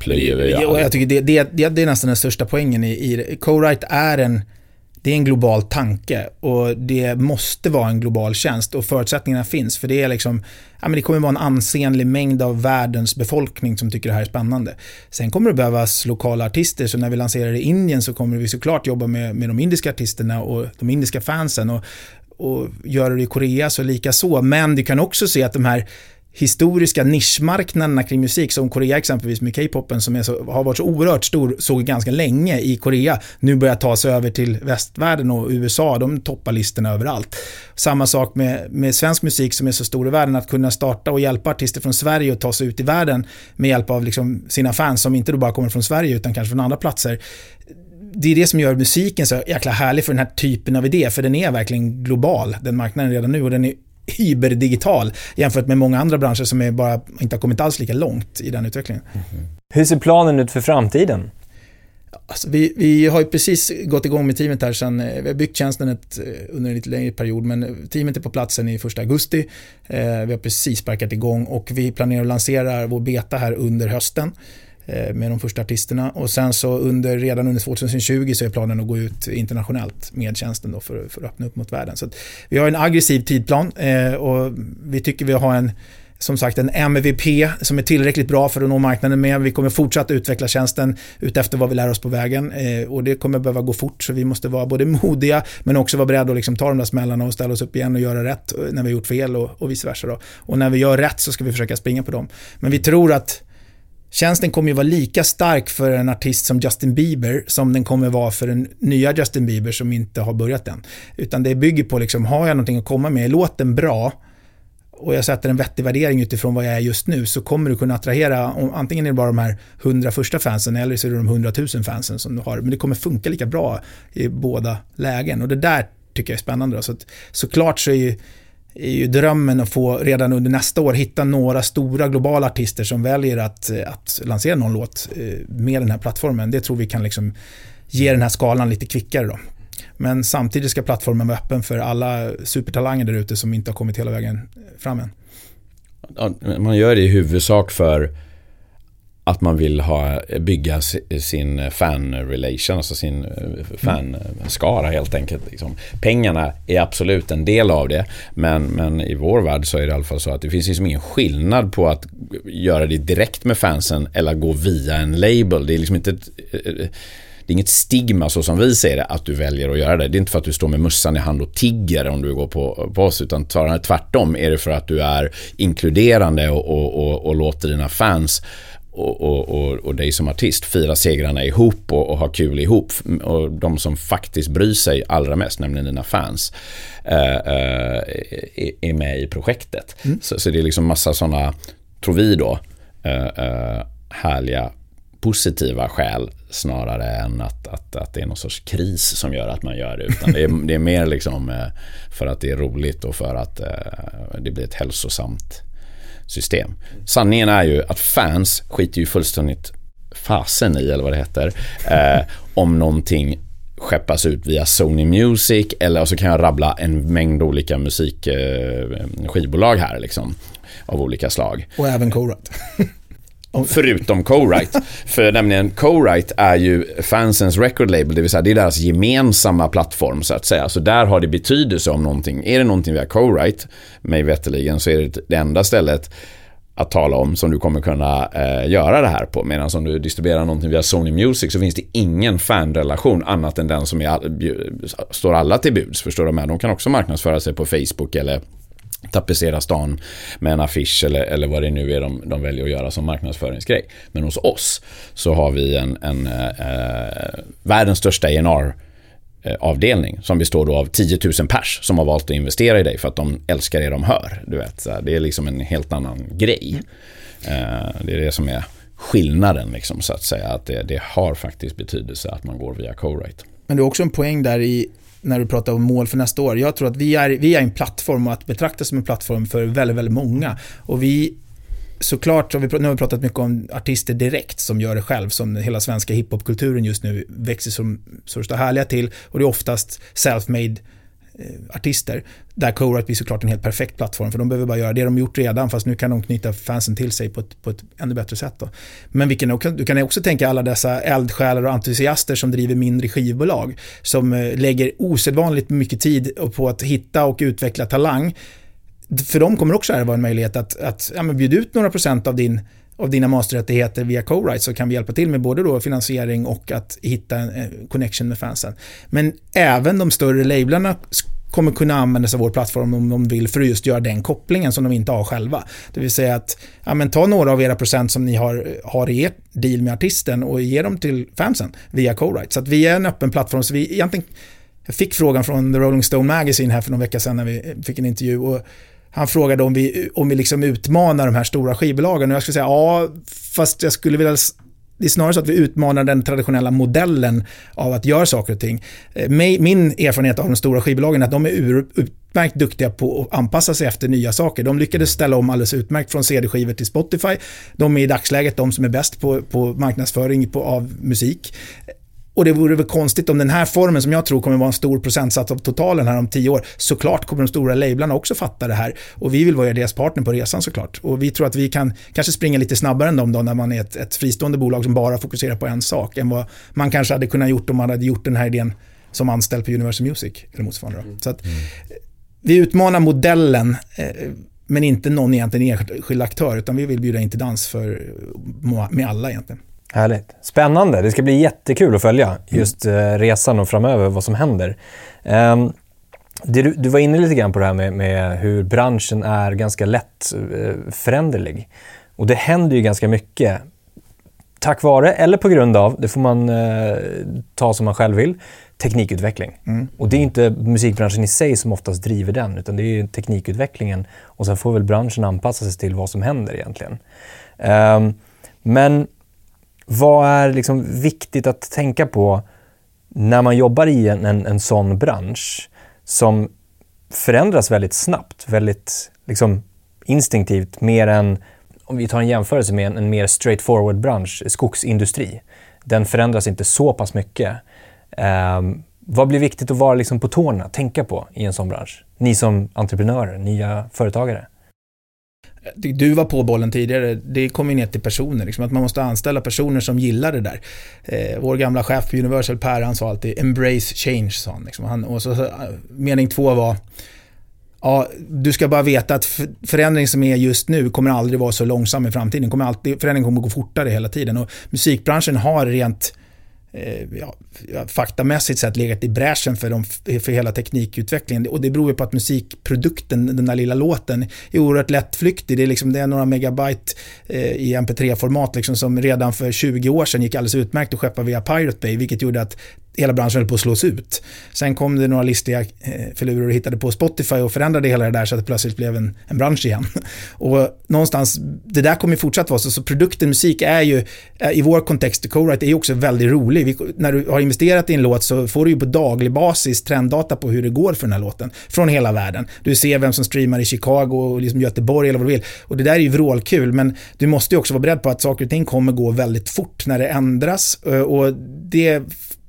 Plöjer vi ja, jag tycker det, det, det, det, är nästan den största poängen i, i. Co-write är en det är en global tanke och det måste vara en global tjänst och förutsättningarna finns för det är liksom, ja men det kommer vara en ansenlig mängd av världens befolkning som tycker det här är spännande. Sen kommer det behövas lokala artister så när vi lanserar i Indien så kommer vi såklart jobba med, med de indiska artisterna och de indiska fansen och och göra det i Korea så lika så. Men du kan också se att de här historiska nischmarknaderna kring musik, som Korea exempelvis med K-popen som så, har varit så oerhört stor, såg ganska länge i Korea, nu börjar ta sig över till västvärlden och USA, de toppar listorna överallt. Samma sak med, med svensk musik som är så stor i världen, att kunna starta och hjälpa artister från Sverige att ta sig ut i världen med hjälp av liksom sina fans som inte då bara kommer från Sverige utan kanske från andra platser det är det som gör musiken så jäkla härlig för den här typen av idé, för den är verkligen global, den marknaden redan nu och den är hyberdigital jämfört med många andra branscher som är bara inte har kommit alls lika långt i den utvecklingen. Mm. Hur ser planen ut för framtiden? Alltså vi, vi har ju precis gått igång med teamet här sen, vi har byggt tjänsten ett, under en lite längre period, men teamet är på plats sen i första augusti. Eh, vi har precis sparkat igång och vi planerar att lansera vår beta här under hösten. Eh, med de första artisterna. Och sen så under, redan under 2020 så är planen att gå ut internationellt med tjänsten då för, för att öppna upp mot världen. Så vi har en aggressiv tidplan eh, och vi tycker vi har en som sagt en MVP som är tillräckligt bra för att nå marknaden med. Vi kommer fortsatt utveckla tjänsten utefter vad vi lär oss på vägen eh, och det kommer behöva gå fort så vi måste vara både modiga men också vara beredda att liksom ta de där smällarna och ställa oss upp igen och göra rätt eh, när vi har gjort fel och, och vice versa. Då. Och när vi gör rätt så ska vi försöka springa på dem. Men vi tror att Tjänsten kommer ju vara lika stark för en artist som Justin Bieber som den kommer vara för den nya Justin Bieber som inte har börjat än. Utan det bygger på, liksom, har jag någonting att komma med, låt den bra och jag sätter en vettig värdering utifrån vad jag är just nu så kommer du kunna attrahera, antingen är det bara de här hundra första fansen eller så är det de hundratusen fansen som du har. Men det kommer funka lika bra i båda lägen och det där tycker jag är spännande. Då. Så att, såklart så är ju är ju drömmen att få redan under nästa år hitta några stora globala artister som väljer att, eh, att lansera någon låt eh, med den här plattformen. Det tror vi kan liksom ge den här skalan lite kvickare då. Men samtidigt ska plattformen vara öppen för alla supertalanger där ute som inte har kommit hela vägen fram än. Man gör det i huvudsak för att man vill ha, bygga sin fan-relation, alltså sin eh, fanskara eh, helt enkelt. Liksom. Pengarna är absolut en del av det, men, men i vår värld så är det i alla fall så att det finns liksom ingen skillnad på att göra det direkt med fansen eller gå via en label. Det är liksom inte ett, eh, det är inget stigma så som vi ser det att du väljer att göra det. Det är inte för att du står med mössan i hand och tigger om du går på, på oss utan tvärtom är det för att du är inkluderande och, och, och, och låter dina fans och, och, och, och dig som artist fira segrarna ihop och, och ha kul ihop. Och de som faktiskt bryr sig allra mest, nämligen dina fans, äh, äh, är med i projektet. Mm. Så, så, det är liksom massa sådana, tror vi då, äh, härliga positiva skäl snarare än att, att, att det är någon sorts kris som gör att man gör det. Utan det är, det är mer liksom för att det är roligt och för att det blir ett hälsosamt system. Sanningen är ju att fans skiter ju fullständigt fasen i, eller vad det heter, eh, om någonting skeppas ut via Sony Music eller så kan jag rabbla en mängd olika musikskivbolag eh, här liksom. Av olika slag. Och även Korat. Förutom Co-Write. För nämligen Co-Write är ju fansens record label, det vill säga det är deras gemensamma plattform så att säga. Så där har det betydelse om någonting. Är det någonting via Co-Write, mig veterligen, så är det det enda stället att tala om som du kommer kunna eh, göra det här på. Medan om du distribuerar någonting via Sony Music så finns det ingen fanrelation annat än den som är, står alla till buds. Förstår du med? De kan också marknadsföra sig på Facebook eller tapetsera stan med en affisch eller, eller vad det nu är de, de väljer att göra som marknadsföringsgrej. Men hos oss så har vi en, en eh, världens största ENR eh, avdelning som består då av 10 000 pers som har valt att investera i dig för att de älskar det de hör. Du vet, det är liksom en helt annan grej. Eh, det är det som är skillnaden liksom, så att säga. Att det, det har faktiskt betydelse att man går via co-write. Men det är också en poäng där i när du pratar om mål för nästa år. Jag tror att vi är, vi är en plattform och att betrakta som en plattform för väldigt, väldigt många. Och vi såklart, vi, nu har vi pratat mycket om artister direkt som gör det själv, som hela svenska hiphopkulturen just nu växer som så det står härliga till. Och det är oftast self-made Eh, artister. Där co blir såklart en helt perfekt plattform för de behöver bara göra det de gjort redan fast nu kan de knyta fansen till sig på ett, på ett ännu bättre sätt. Då. Men vi kan, du kan också tänka alla dessa eldsjälar och entusiaster som driver mindre skivbolag som eh, lägger osedvanligt mycket tid på att hitta och utveckla talang. För dem kommer också det vara en möjlighet att, att ja, bjuda ut några procent av din av dina masterrättigheter via co-write så kan vi hjälpa till med både då finansiering och att hitta en eh, connection med fansen. Men även de större lablarna kommer kunna använda sig av vår plattform om de vill för att just göra den kopplingen som de inte har själva. Det vill säga att ja, men ta några av era procent som ni har, har i ert deal med artisten och ge dem till fansen via co-write. Så att vi är en öppen plattform. Så vi egentligen, jag fick frågan från The Rolling Stone Magazine här för någon vecka sedan när vi eh, fick en intervju. Och han frågade om vi, om vi liksom utmanar de här stora skivbolagen och jag skulle säga ja, fast jag skulle vilja det är snarare så att vi utmanar den traditionella modellen av att göra saker och ting. Eh, min erfarenhet av de stora skivbolagen är att de är utmärkt duktiga på att anpassa sig efter nya saker. De lyckades ställa om alldeles utmärkt från CD-skivor till Spotify. De är i dagsläget de som är bäst på, på marknadsföring på, av musik. Och det vore väl konstigt om den här formen som jag tror kommer vara en stor procentsats av totalen här om tio år, såklart kommer de stora lablarna också fatta det här. Och vi vill vara deras partner på resan såklart. Och vi tror att vi kan kanske springa lite snabbare än dem då när man är ett, ett fristående bolag som bara fokuserar på en sak än vad man kanske hade kunnat gjort om man hade gjort den här idén som anställd på Universal Music eller motsvarande. Mm. Så att, vi utmanar modellen eh, men inte någon egentligen enskild aktör utan vi vill bjuda in till dans för, med alla egentligen. Härligt. Spännande. Det ska bli jättekul att följa just mm. resan och framöver vad som händer. Um, du, du, var inne lite grann på det här med, med hur branschen är ganska lätt uh, föränderlig. Och det händer ju ganska mycket tack vare, eller på grund av, det får man uh, ta som man själv vill, teknikutveckling. Mm. Och det är inte musikbranschen i sig som oftast driver den, utan det är teknikutvecklingen. Och sen får väl branschen anpassa sig till vad som händer egentligen. Um, men vad är liksom viktigt att tänka på när man jobbar i en, en, en sån bransch som förändras väldigt snabbt, väldigt liksom, instinktivt, mer än om vi tar en jämförelse med en, en mer straightforward bransch, skogsindustri. Den förändras inte så pass mycket. Um, vad blir viktigt att vara liksom på tårna, tänka på i en sån bransch? Ni som entreprenörer, nya företagare? Du var på bollen tidigare, det kommer ner till personer. Liksom, att man måste anställa personer som gillar det där. Eh, vår gamla chef på Universal, Per, han sa alltid “embrace change”. Sa han, liksom. han, och så, mening två var Ja, du ska bara veta att förändring som är just nu kommer aldrig vara så långsam i framtiden. Kommer alltid, förändring kommer gå fortare hela tiden. Och musikbranschen har rent Eh, Eh, ja, faktamässigt sett legat i bräschen för, de, för hela teknikutvecklingen. Och det beror ju på att musikprodukten, den där lilla låten, är oerhört lättflyktig. Det är, liksom, det är några megabyte eh, i mp3-format liksom, som redan för 20 år sedan gick alldeles utmärkt att skeppa via Pirate Bay, vilket gjorde att hela branschen höll på att slås ut. Sen kom det några listiga eh, filurer och hittade på Spotify och förändrade hela det där så att det plötsligt blev en, en bransch igen. Och någonstans, det där kommer fortsatt vara så, så produkten musik är ju, eh, i vår kontext, co-write är ju också väldigt rolig. Vi, när du har investerat i en låt så får du ju på daglig basis trenddata på hur det går för den här låten. Från hela världen. Du ser vem som streamar i Chicago och liksom Göteborg eller vad du vill. Och det där är ju vrålkul, men du måste ju också vara beredd på att saker och ting kommer gå väldigt fort när det ändras. Eh, och det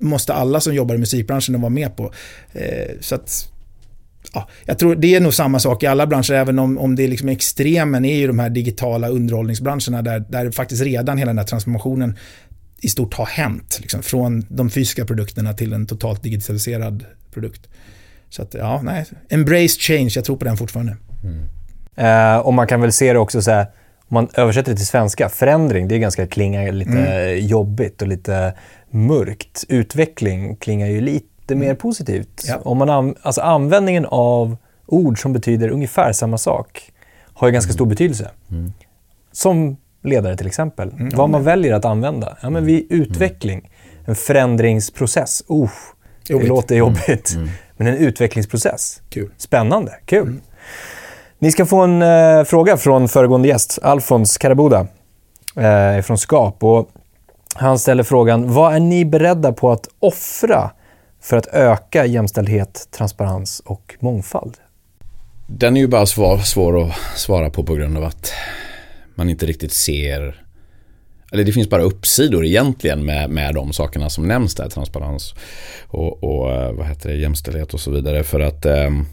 måste alla som jobbar i musikbranschen vara med på. Eh, så att, ja, jag tror det är nog samma sak i alla branscher, även om, om det är liksom extremen är ju de här digitala underhållningsbranscherna där, där faktiskt redan hela den här transformationen i stort har hänt. Liksom, från de fysiska produkterna till en totalt digitaliserad produkt. Så att, ja, nej. Embrace change, jag tror på den fortfarande. Mm. Eh, och man kan väl se det också så här, om man översätter det till svenska, förändring, det är ganska klingar lite mm. jobbigt och lite mörkt. Utveckling klingar ju lite mm. mer positivt. Ja. Om man an, alltså användningen av ord som betyder ungefär samma sak har ju ganska stor betydelse. Mm. Som ledare till exempel. Mm, Vad man väljer att använda. Ja, men vid utveckling, en förändringsprocess. Oh, det Jobbigt. låter jobbigt. Mm. Men en utvecklingsprocess. Kul. Spännande, kul. Ni ska få en eh, fråga från föregående gäst, Alfons Karaboda eh, från Skap. Och han ställer frågan, vad är ni beredda på att offra för att öka jämställdhet, transparens och mångfald? Den är ju bara svår, svår att svara på på grund av att man inte riktigt ser eller det finns bara uppsidor egentligen med, med de sakerna som nämns där, transparens och, och eh, vad heter det, jämställdhet och så vidare. För att ehm,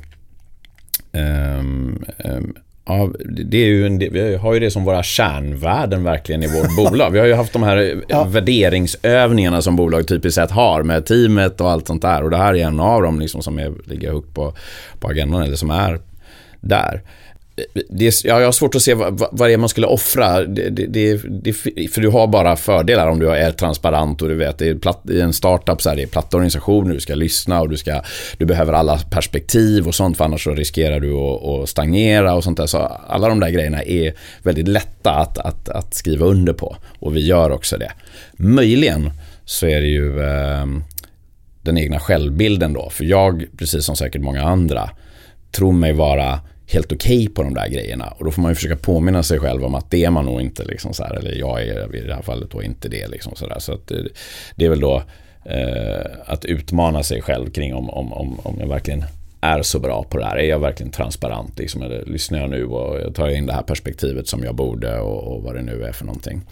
ehm, ehm, Ja, det är ju en, vi har ju det som våra kärnvärden verkligen i vårt bolag. Vi har ju haft de här Ja. värderingsövningarna som bolag typiskt sett har med teamet och allt sånt där. Och det här är en av dem liksom som är, ligger högt på, på agendan eller som är där. Det är, ja, jag har svårt att se vad, vad- det är man skulle offra. Det, det, det, för du har bara fördelar om du är transparent och du vet, det är platt, i en startup så är det platta organisationer, du ska lyssna och du, ska, du behöver alla perspektiv och sånt för annars så riskerar du att, att stagnera och sånt där. Så alla de där grejerna är väldigt lätta att, att, att skriva under på och vi gör också det. Möjligen så är det ju eh, den egna självbilden då, för jag, precis som säkert många andra, tror mig vara helt okej på de där grejerna. Och då får man ju försöka påminna sig själv om att det är man nog inte. Liksom så här, eller jag är i det här fallet då inte det. Liksom så där. så att det, det är väl då eh, att utmana sig själv kring om, om, om, om jag verkligen är så bra på det här. Är jag verkligen transparent? Liksom, eller lyssnar jag nu och tar jag in det här perspektivet som jag borde och, och vad det nu är för någonting.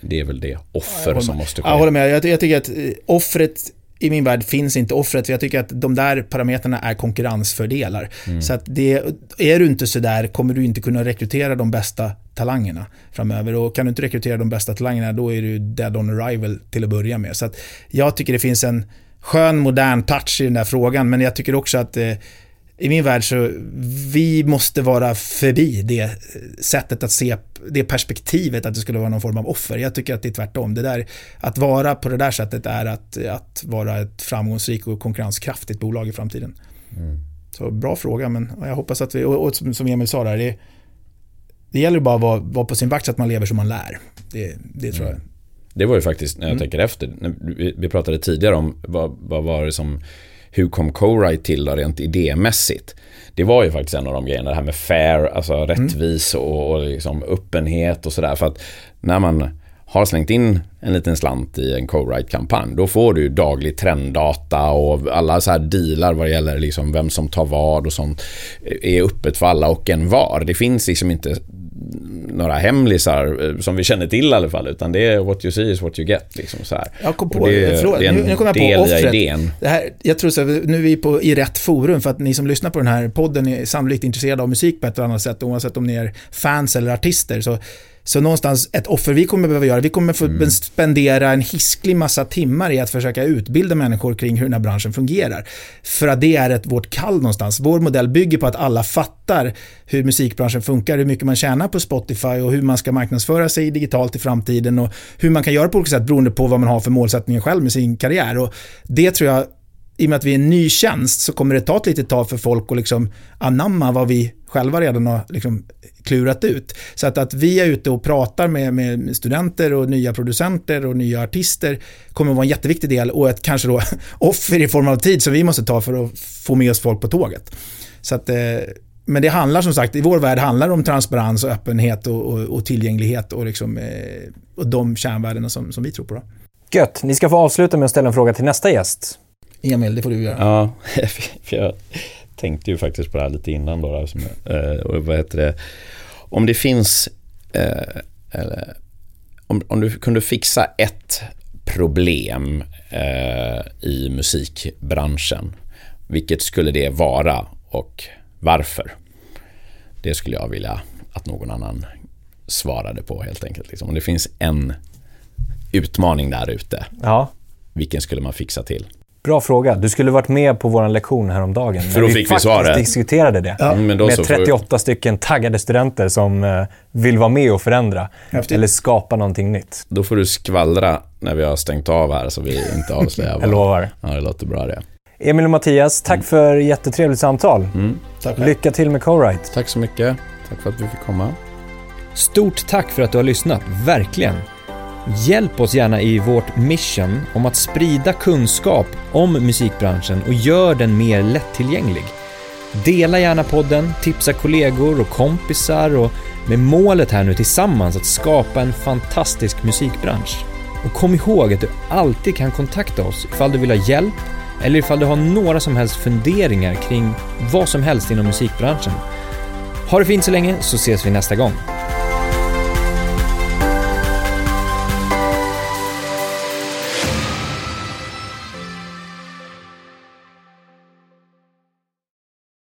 Det är väl det offer som måste ske. Jag håller med. Jag, jag tycker att eh, offret i min värld finns inte offret, för jag tycker att de där parametrarna är konkurrensfördelar. Mm. Så att det, är du inte så där kommer du inte kunna rekrytera de bästa talangerna framöver. Och kan du inte rekrytera de bästa talangerna, då är du dead on arrival till att börja med. Så att jag tycker det finns en skön, modern touch i den där frågan, men jag tycker också att eh, i min värld så vi måste vara förbi det eh, sättet att se, det perspektivet att det skulle vara någon form av offer. Jag tycker att det är tvärtom. Det där, att vara på det där sättet är att, att vara ett framgångsrikt och konkurrenskraftigt bolag i framtiden. Så bra fråga, men jag hoppas att vi, och, och som Emil sa där, det, det gäller bara att vara, vara på sin vakt så att man lever som man lär. Det, det tror jag. Det var ju faktiskt, när jag Mm. tänker efter, vi, vi pratade tidigare om vad, vad var det som, hur kom Co-Write till då, rent idémässigt? Det var ju faktiskt en av de grejerna, det här med fair, alltså Mm. rättvis och, och liksom öppenhet och sådär. För att när man har slängt in en liten slant i en Co-Write-kampanj, då får du daglig trenddata och alla så här dealar vad det gäller liksom vem som tar vad och sånt är öppet för alla och en var. Det finns liksom inte några hemlisar eh, som vi känner till i alla fall, utan det är what you see is what you get. Liksom så här. Jag kom på, Och det, förlåt, det är en nu, nu kom jag del på offret. idén. Det här, jag tror så här, nu är vi på, i rätt forum för att ni som lyssnar på den här podden är sannolikt intresserade av musik på ett eller annat sätt, oavsett om ni är fans eller artister. Så, så någonstans ett offer vi kommer behöva göra, vi kommer få Mm. spendera en hisklig massa timmar i att försöka utbilda människor kring hur den här branschen fungerar. För att det är ett, vårt kall någonstans. Vår modell bygger på att alla fattar hur musikbranschen funkar, hur mycket man tjänar på Spotify och hur man ska marknadsföra sig digitalt i framtiden och hur man kan göra på olika sätt beroende på vad man har för målsättningar själv med sin karriär. Och det tror jag i och med att vi är en ny tjänst så kommer det ta ett litet tag för folk att liksom anamma vad vi själva redan har liksom klurat ut. Så att, att vi är ute och pratar med, med studenter och nya producenter och nya artister kommer att vara en jätteviktig del och ett kanske då offer i form av tid som vi måste ta för att få med oss folk på tåget. Så att, eh, men det handlar som sagt, i vår värld handlar det om transparens och öppenhet och, och, och tillgänglighet och, liksom, eh, och de kärnvärdena som, som vi tror på. Då. Gött, ni ska få avsluta med att ställa en fråga till nästa gäst. Emil, det får du göra. Ja, för jag tänkte ju faktiskt på det här lite innan då. eh, och vad heter det? Om det finns, eh, eller, om, om du kunde fixa ett problem eh, i musikbranschen, vilket skulle det vara och varför? Det skulle jag vilja att någon annan svarade på helt enkelt. Liksom. Om det finns en utmaning där ute, Ja, vilken skulle man fixa till? Bra fråga. Du skulle varit med på vår lektion häromdagen. För då fick vi svaret. diskuterade det. Mm, men då med så får- 38 stycken taggade studenter som eh, vill vara med och förändra. Häftigt. Eller skapa någonting nytt. Då får du skvallra när vi har stängt av här så vi inte avslöjar. Jag lovar. Ja, det låter bra det. Emil och Mattias, tack för jättetrevligt samtal. Mm. Tack. Lycka till med Co-Write. Tack så mycket. Tack för att vi fick komma. Stort tack för att du har lyssnat, verkligen. Hjälp oss gärna i vårt mission om att sprida kunskap om musikbranschen och gör den mer lättillgänglig. Dela gärna podden, tipsa kollegor och kompisar och med målet här nu tillsammans att skapa en fantastisk musikbransch. Och kom ihåg att du alltid kan kontakta oss ifall du vill ha hjälp eller ifall du har några som helst funderingar kring vad som helst inom musikbranschen. Ha det fint så länge så ses vi nästa gång.